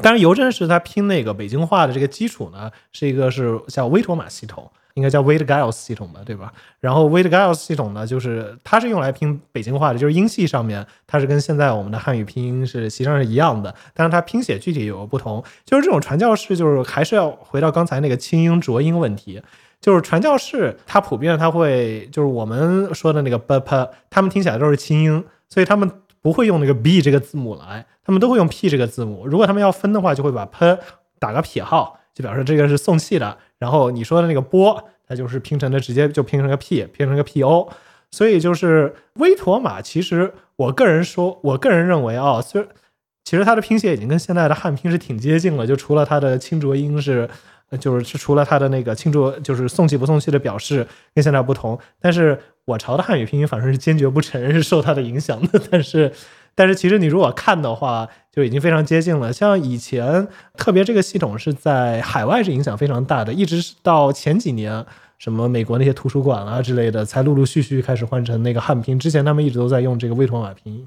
当然，邮政是它拼那个北京话的这个基础呢，是一个是叫威妥玛系统，应该叫 w a i t Giles 系统吧，对吧？然后 w a i t Giles 系统呢，就是它是用来拼北京话的，就是音系上面它是跟现在我们的汉语拼音是实际上是一样的，但是它拼写具体有个不同。就是这种传教士，就是还是要回到刚才那个清音浊音问题，就是传教士它普遍它会就是我们说的那个 b p，他们听起来都是清音，所以他们不会用那个 b 这个字母来。他们都会用 p 这个字母，如果他们要分的话，就会把 p 打个撇号，就表示这个是送气的。然后你说的那个波，它就是拼成的，直接就拼成个 p，拼成个 po。所以就是威妥玛，其实我个人说，我个人认为啊，虽然其实它的拼写已经跟现在的汉拼是挺接近了，就除了它的清浊音是，就是除了它的那个清浊，就是送气不送气的表示跟现在不同，但是我朝的汉语拼音反正是坚决不承认是受它的影响的，但是。但是其实你如果看的话，就已经非常接近了。像以前，特别这个系统是在海外是影响非常大的，一直到前几年，什么美国那些图书馆啊之类的，才陆陆续续开始换成那个汉拼。之前他们一直都在用这个威妥玛拼音。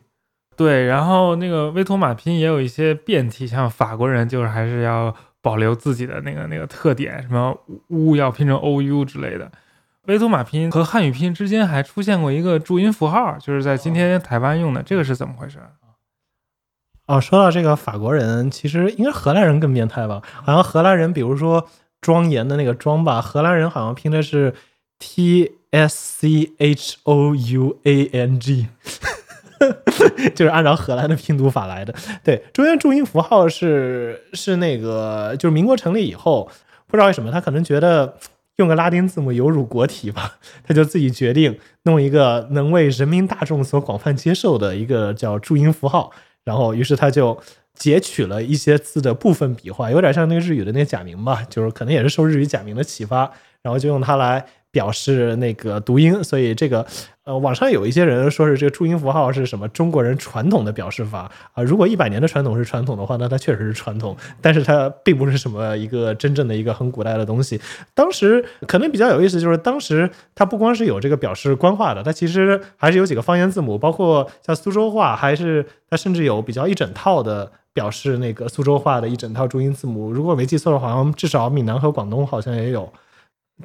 对，然后那个威妥玛拼音也有一些变体，像法国人就是还是要保留自己的那个那个特点，什么 u 要拼成 ou 之类的。威图马拼和汉语拼音之间还出现过一个注音符号，就是在今天台湾用的，这个是怎么回事？哦，说到这个法国人，其实应该荷兰人更变态吧？好像荷兰人，比如说庄严的那个庄吧，荷兰人好像拼的是 T S C H O U A N G，就是按照荷兰的拼读法来的。对，中间注音符号是是那个，就是民国成立以后，不知道为什么他可能觉得用个拉丁字母有辱国体吧，他就自己决定弄一个能为人民大众所广泛接受的一个叫注音符号。然后，于是他就截取了一些字的部分笔画，有点像那个日语的那个假名吧，就是可能也是受日语假名的启发，然后就用它来。表示那个读音，所以这个呃，网上有一些人说是这个注音符号是什么中国人传统的表示法啊。如果一百年的传统是传统的话，那它确实是传统，但是它并不是什么一个真正的一个很古代的东西。当时可能比较有意思，就是当时它不光是有这个表示官话的，它其实还是有几个方言字母，包括像苏州话，还是它甚至有比较一整套的表示那个苏州话的一整套注音字母。如果没记错的话，好像至少闽南和广东好像也有。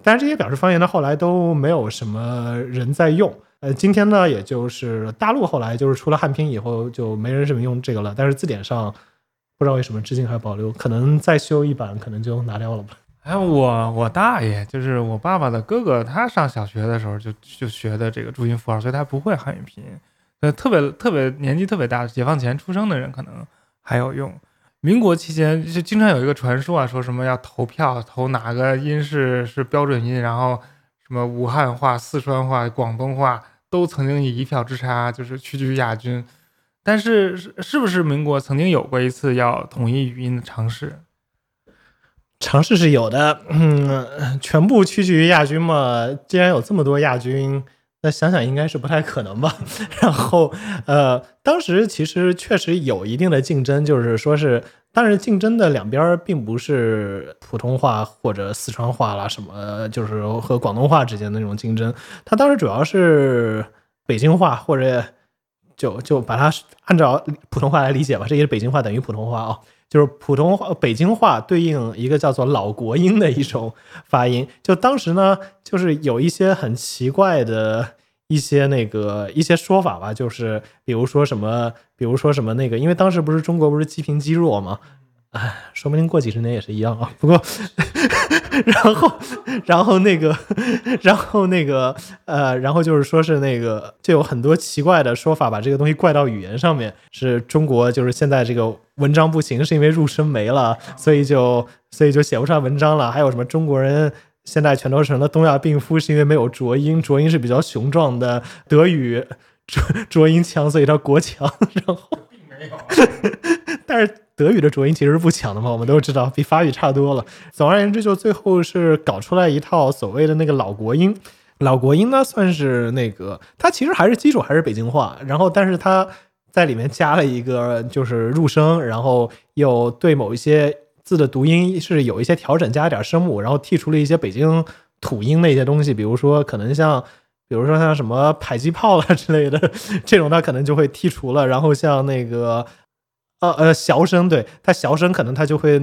但是这些表示方言呢，后来都没有什么人在用。呃，今天呢，也就是大陆后来就是除了汉拼以后，就没人什么用这个了。但是字典上不知道为什么至今还保留，可能再修一版，可能就拿掉了吧。哎，我我大爷就是我爸爸的哥哥，他上小学的时候就就学的这个注音符号，所以他不会汉语拼音。呃，特别特别年纪特别大，解放前出生的人可能还有用。民国期间就经常有一个传说啊，说什么要投票投哪个音是是标准音，然后什么武汉话、四川话、广东话都曾经以一票之差就是屈居亚军。但是是是不是民国曾经有过一次要统一语音的尝试？尝试是有的，嗯，全部屈居于亚军嘛？既然有这么多亚军。那想想应该是不太可能吧。然后，呃，当时其实确实有一定的竞争，就是说是，但是竞争的两边并不是普通话或者四川话啦，什么就是和广东话之间的那种竞争。它当时主要是北京话，或者就就把它按照普通话来理解吧，这也是北京话等于普通话啊，就是普通话北京话对应一个叫做老国音的一种发音。就当时呢，就是有一些很奇怪的。一些那个一些说法吧，就是比如说什么，比如说什么那个，因为当时不是中国不是积贫积弱嘛？哎，说不定过几十年也是一样啊。不过，然后，然后那个，然后那个，呃，然后就是说是那个，就有很多奇怪的说法，把这个东西怪到语言上面，是中国就是现在这个文章不行，是因为入声没了，所以就所以就写不出来文章了。还有什么中国人？现在全都成了东亚病夫，是因为没有浊音，浊音是比较雄壮的。德语浊浊音强，所以它国强。然后并没有，但是德语的浊音其实是不强的嘛，我们都知道，比法语差多了。总而言之，就最后是搞出来一套所谓的那个老国音。老国音呢，算是那个，它其实还是基础还是北京话，然后但是它在里面加了一个就是入声，然后又对某一些。字的读音是有一些调整，加一点声母，然后剔除了一些北京土音的一些东西，比如说可能像，比如说像什么迫击炮了之类的 这种，它可能就会剔除了。然后像那个，呃呃，小声，对他小声可能他就会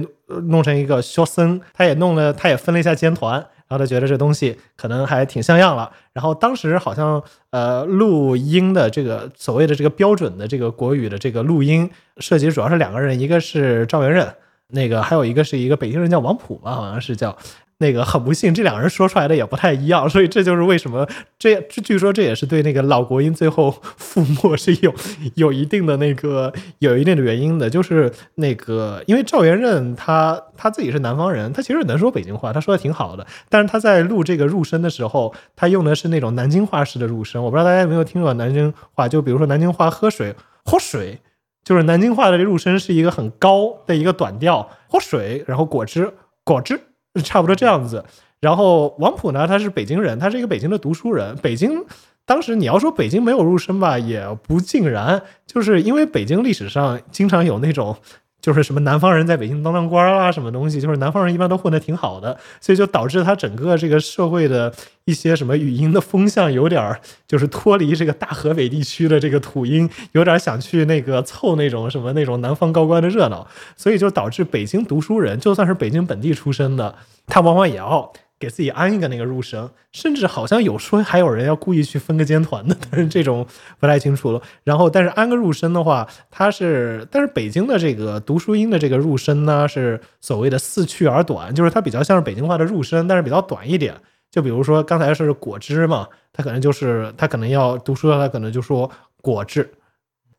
弄成一个小声，他也弄了，他也分了一下尖团，然后他觉得这东西可能还挺像样了。然后当时好像呃录音的这个所谓的这个标准的这个国语的这个录音涉及主要是两个人，一个是赵元任。那个还有一个是一个北京人叫王普吧，好像是叫那个，很不幸这两个人说出来的也不太一样，所以这就是为什么这据说这也是对那个老国音最后 覆没是有有一定的那个有一定的原因的，就是那个因为赵元任他他自己是南方人，他其实能说北京话，他说的挺好的，但是他在录这个入声的时候，他用的是那种南京话式的入声，我不知道大家有没有听过南京话，就比如说南京话喝水喝水。就是南京话的入声是一个很高的一个短调，喝水，然后果汁，果汁，差不多这样子。然后王普呢，他是北京人，他是一个北京的读书人。北京当时你要说北京没有入声吧，也不尽然，就是因为北京历史上经常有那种。就是什么南方人在北京当当官啊，什么东西？就是南方人一般都混得挺好的，所以就导致他整个这个社会的一些什么语音的风向有点儿，就是脱离这个大河北地区的这个土音，有点想去那个凑那种什么那种南方高官的热闹，所以就导致北京读书人，就算是北京本地出身的，他往往也要。给自己安一个那个入声，甚至好像有说还有人要故意去分个间团的，但是这种不太清楚了。然后，但是安个入声的话，它是，但是北京的这个读书音的这个入声呢，是所谓的四去而短，就是它比较像是北京话的入声，但是比较短一点。就比如说刚才是果汁嘛，它可能就是它可能要读书，它可能就说果汁。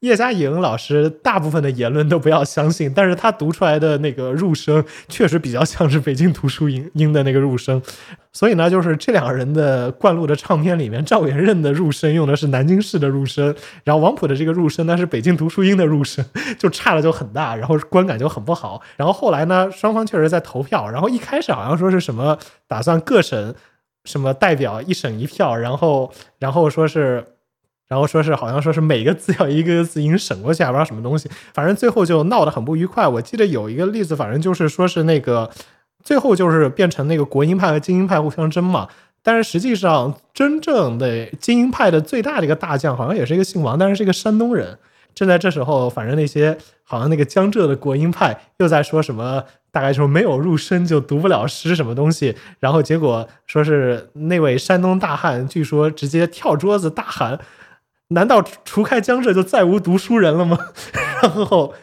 叶嘉莹老师大部分的言论都不要相信，但是他读出来的那个入声确实比较像是北京读书音音的那个入声，所以呢，就是这两个人的灌录的唱片里面，赵元任的入声用的是南京市的入声，然后王普的这个入声呢是北京读书音的入声，就差的就很大，然后观感就很不好。然后后来呢，双方确实在投票，然后一开始好像说是什么打算各省什么代表一省一票，然后然后说是。然后说是好像说是每个字要一个字音省过去，还不知道什么东西，反正最后就闹得很不愉快。我记得有一个例子，反正就是说是那个最后就是变成那个国音派和精英派互相争嘛。但是实际上真正的精英派的最大的一个大将，好像也是一个姓王，但是是一个山东人。正在这时候，反正那些好像那个江浙的国音派又在说什么，大概说没有入声就读不了诗什么东西。然后结果说是那位山东大汉，据说直接跳桌子大喊。难道除开江浙就再无读书人了吗？然后，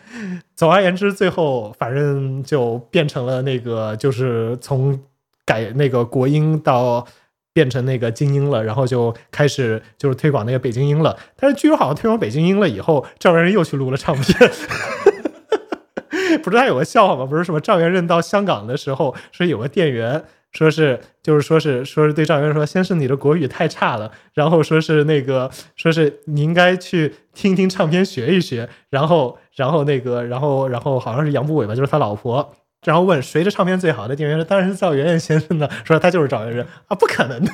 总而言之，最后反正就变成了那个，就是从改那个国音到变成那个精英了，然后就开始就是推广那个北京音了。但是据说好像推广北京音了以后，赵元任又去录了唱片。不是他有个笑话吗？不是什么赵元任到香港的时候，说有个店员。说是，就是说是，说是对赵元说，先是你的国语太差了，然后说是那个，说是你应该去听听唱片学一学，然后，然后那个，然后，然后好像是杨步伟吧，就是他老婆。然后问谁的唱片最好的店员说当然是赵元任先生的，说他就是赵元任啊，不可能的，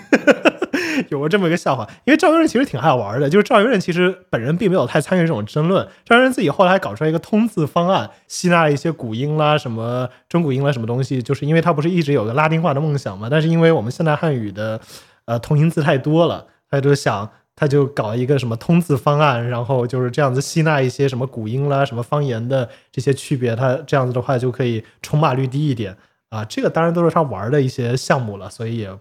有过这么一个笑话。因为赵元任其实挺爱玩的，就是赵元任其实本人并没有太参与这种争论，赵元任自己后来还搞出来一个通字方案，吸纳了一些古音啦、什么中古音啦、什么东西，就是因为他不是一直有个拉丁化的梦想嘛，但是因为我们现代汉语的呃同音字太多了，他就想。他就搞一个什么通字方案，然后就是这样子吸纳一些什么古音啦、什么方言的这些区别，他这样子的话就可以重码率低一点啊。这个当然都是他玩的一些项目了，所以也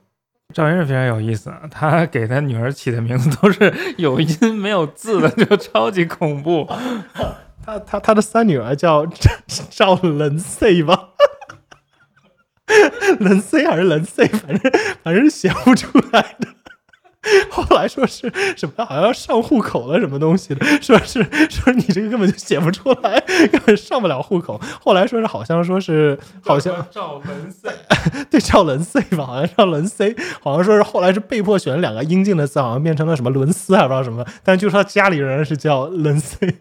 赵云是非常有意思，他给他女儿起的名字都是有音没有字的，就超级恐怖。他他他的三女儿叫赵冷 C 吧，冷 C 还是冷 C，反正反正是写不出来的。后来说是什么，好像要上户口了，什么东西的？说是说你这个根本就写不出来，根本上不了户口。后来说是好像说是好像赵文 C，对赵伦 C 吧，好像赵伦 C，好像说是后来是被迫选了两个音近的字，好像变成了什么伦斯，还不知道什么。但据说家里人是叫伦 C。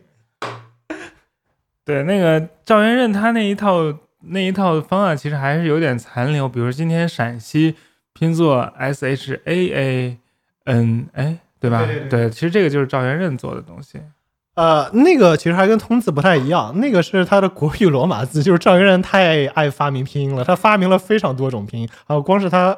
对，那个赵元任他那一套那一套方案其实还是有点残留，比如今天陕西拼作 S H A A。嗯，哎，对吧？对，其实这个就是赵元任做的东西。呃，那个其实还跟通字不太一样，那个是他的国语罗马字。就是赵元任太爱发明拼音了，他发明了非常多种拼音。啊，光是他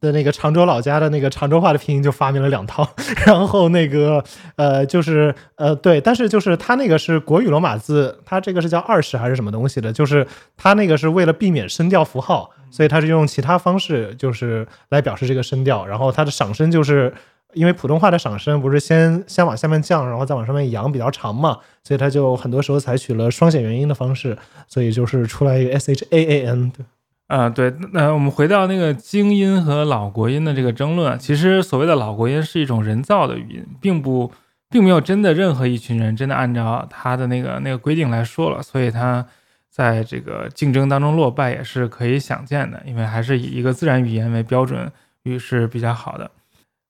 的那个常州老家的那个常州话的拼音就发明了两套。然后那个呃，就是呃，对，但是就是他那个是国语罗马字，他这个是叫二十还是什么东西的？就是他那个是为了避免声调符号，所以他是用其他方式就是来表示这个声调。然后他的赏声就是。因为普通话的赏声不是先先往下面降，然后再往上面扬，比较长嘛，所以它就很多时候采取了双显元音的方式，所以就是出来一个 s h a a n 对，啊对，那我们回到那个京音和老国音的这个争论，其实所谓的老国音是一种人造的语音，并不并没有真的任何一群人真的按照他的那个那个规定来说了，所以他在这个竞争当中落败也是可以想见的，因为还是以一个自然语言为标准语是比较好的。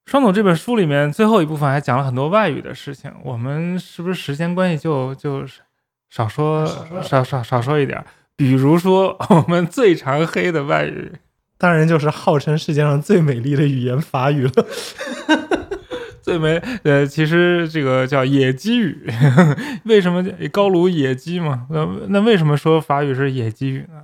双总这本书里面最后一部分还讲了很多外语的事情，我们是不是时间关系就就少说少少少说一点？比如说 我们最常黑的外语，当然就是号称世界上最美丽的语言法语了。最没呃，其实这个叫野鸡语，为什么高卢野鸡嘛？那那为什么说法语是野鸡语呢？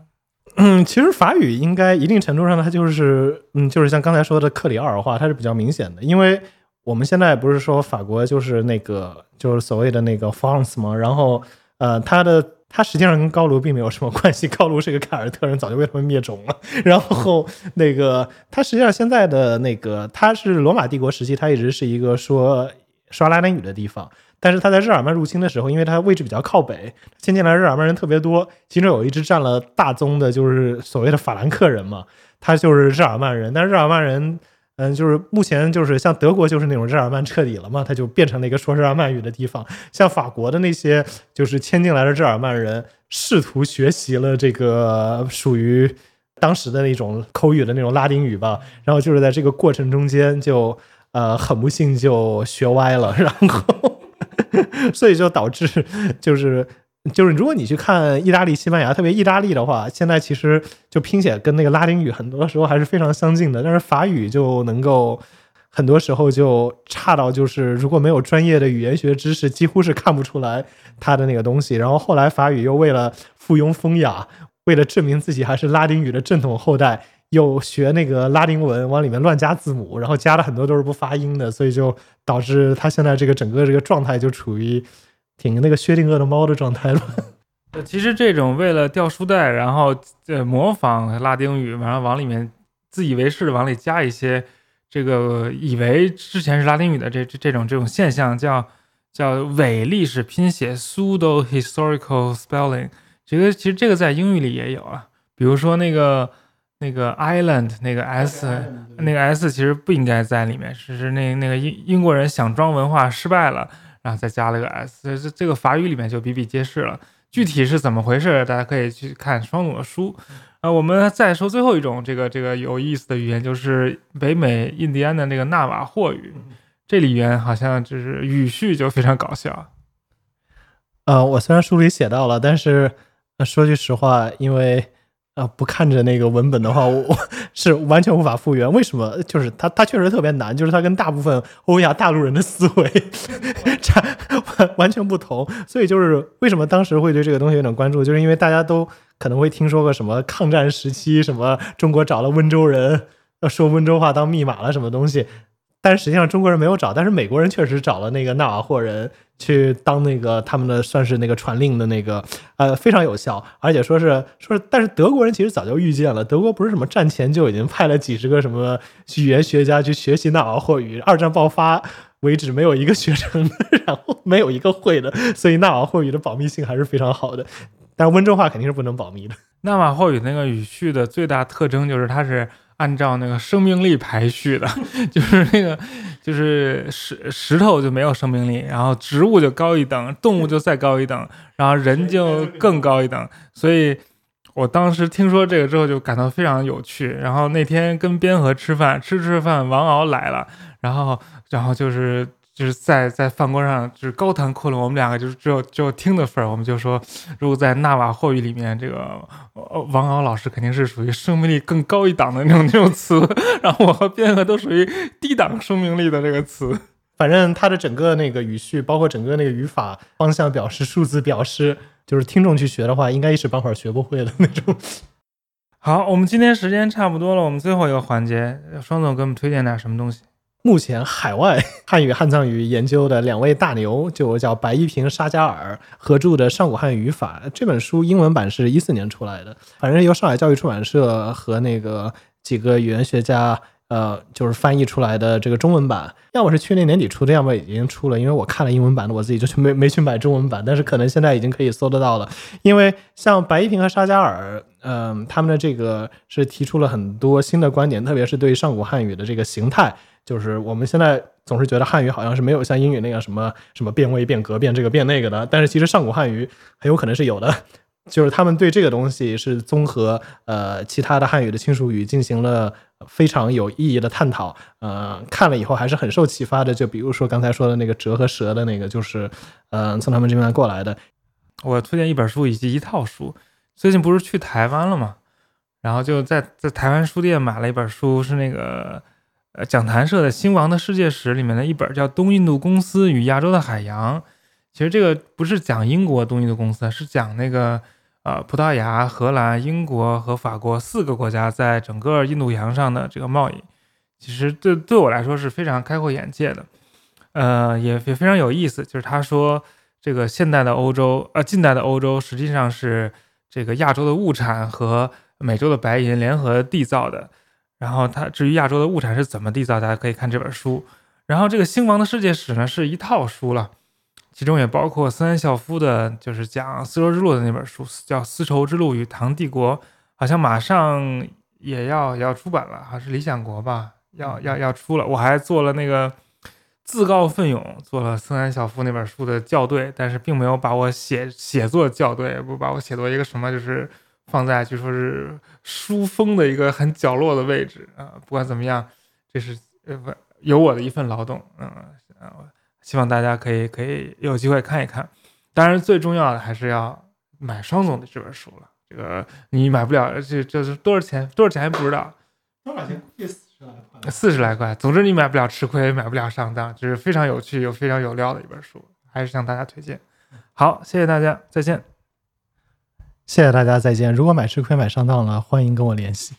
嗯，其实法语应该一定程度上，它就是，嗯，就是像刚才说的克里奥尔话，它是比较明显的。因为我们现在不是说法国就是那个就是所谓的那个 France 嘛，然后呃，它的它实际上跟高卢并没有什么关系，高卢是一个凯尔特人，早就被他们灭种了。然后那个，它实际上现在的那个，它是罗马帝国时期，它一直是一个说说拉丁语的地方。但是他在日耳曼入侵的时候，因为它位置比较靠北，迁进来日耳曼人特别多，其中有一支占了大宗的，就是所谓的法兰克人嘛，他就是日耳曼人。但日耳曼人。嗯，就是目前就是像德国就是那种日耳曼彻底了嘛，它就变成了一个说日耳曼语的地方。像法国的那些就是迁进来的日耳曼人，试图学习了这个属于当时的那种口语的那种拉丁语吧，然后就是在这个过程中间就呃很不幸就学歪了，然后 所以就导致就是。就是如果你去看意大利、西班牙，特别意大利的话，现在其实就拼写跟那个拉丁语很多时候还是非常相近的。但是法语就能够很多时候就差到，就是如果没有专业的语言学知识，几乎是看不出来它的那个东西。然后后来法语又为了附庸风雅，为了证明自己还是拉丁语的正统后代，又学那个拉丁文，往里面乱加字母，然后加了很多都是不发音的，所以就导致他现在这个整个这个状态就处于。挺那个薛定谔的猫的状态了。其实这种为了掉书袋，然后呃模仿拉丁语，然后往里面自以为是的往里加一些这个以为之前是拉丁语的这这这种这种现象，叫叫伪历史拼写 （pseudo historical spelling）。这个其实这个在英语里也有啊，比如说那个那个 island 那个 s 那个 s 其实不应该在里面，是是那那个英英国人想装文化失败了。然后再加了个 s，这这个法语里面就比比皆是了。具体是怎么回事，大家可以去看双总的书。呃，我们再说最后一种这个这个有意思的语言，就是北美印第安的那个纳瓦霍语。这里边好像就是语序就非常搞笑。呃，我虽然书里写到了，但是说句实话，因为。啊，不看着那个文本的话，我是完全无法复原。为什么？就是它，它确实特别难，就是它跟大部分欧亚大陆人的思维 差完完全不同。所以就是为什么当时会对这个东西有点关注，就是因为大家都可能会听说过什么抗战时期，什么中国找了温州人要说温州话当密码了什么东西。但是实际上中国人没有找，但是美国人确实找了那个纳瓦霍人去当那个他们的算是那个传令的那个，呃，非常有效，而且说是说是，但是德国人其实早就预见了，德国不是什么战前就已经派了几十个什么语言学家去学习纳瓦霍语，二战爆发为止没有一个学成的，然后没有一个会的，所以纳瓦霍语的保密性还是非常好的，但温州话肯定是不能保密的。纳瓦霍语那个语序的最大特征就是它是。按照那个生命力排序的，就是那个，就是石石头就没有生命力，然后植物就高一等，动物就再高一等，然后人就更高一等。所以我当时听说这个之后就感到非常有趣。然后那天跟边河吃饭，吃吃饭，王敖来了，然后 然后就是。就是在在饭桌上就是高谈阔论，我们两个就是只有只有听的份儿。我们就说，如果在纳瓦霍语里面，这个王敖老师肯定是属于生命力更高一档的那种那种词，然后我和边河都属于低档生命力的这个词。反正他的整个那个语序，包括整个那个语法方向表示、数字表示，就是听众去学的话，应该一时半会儿学不会的那种。好，我们今天时间差不多了，我们最后一个环节，双总给我们推荐点什么东西？目前海外汉语汉藏语研究的两位大牛，就叫白一平、沙加尔合著的《上古汉语语法》这本书，英文版是一四年出来的，反正由上海教育出版社和那个几个语言学家，呃，就是翻译出来的这个中文版，要么是去年年底出的，要么已经出了。因为我看了英文版的，我自己就去没没去买中文版，但是可能现在已经可以搜得到了。因为像白一平和沙加尔，嗯，他们的这个是提出了很多新的观点，特别是对上古汉语的这个形态。就是我们现在总是觉得汉语好像是没有像英语那样什么什么变位、变格、变这个变那个的，但是其实上古汉语很有可能是有的。就是他们对这个东西是综合呃其他的汉语的亲属语进行了非常有意义的探讨。呃，看了以后还是很受启发的。就比如说刚才说的那个折和蛇的那个，就是呃从他们这边过来的。我推荐一本书以及一套书。最近不是去台湾了吗？然后就在在台湾书店买了一本书，是那个。呃，讲坛社的《兴亡的世界史》里面的一本叫《东印度公司与亚洲的海洋》，其实这个不是讲英国东印度公司，是讲那个呃葡萄牙、荷兰、英国和法国四个国家在整个印度洋上的这个贸易。其实对对我来说是非常开阔眼界的，呃，也也非常有意思。就是他说这个现代的欧洲，呃，近代的欧洲实际上是这个亚洲的物产和美洲的白银联合缔造的。然后它至于亚洲的物产是怎么缔造，大家可以看这本书。然后这个兴亡的世界史呢是一套书了，其中也包括森安孝夫的，就是讲丝绸之路的那本书，叫《丝绸之路与唐帝国》，好像马上也要也要出版了，还是理想国吧，要要要出了。我还做了那个自告奋勇做了森安孝夫那本书的校对，但是并没有把我写写作校对，不把我写作一个什么就是。放在据说是书封的一个很角落的位置啊，不管怎么样，这是呃不有我的一份劳动，嗯希望大家可以可以有机会看一看。当然，最重要的还是要买双总的这本书了。这个你买不了，这这是多少钱？多少钱还不知道。多少钱？四十来块。四十来块。总之你买不了吃亏，买不了上当，就是非常有趣又非常有料的一本书，还是向大家推荐。好，谢谢大家，再见。谢谢大家，再见。如果买吃亏、买上当了，欢迎跟我联系。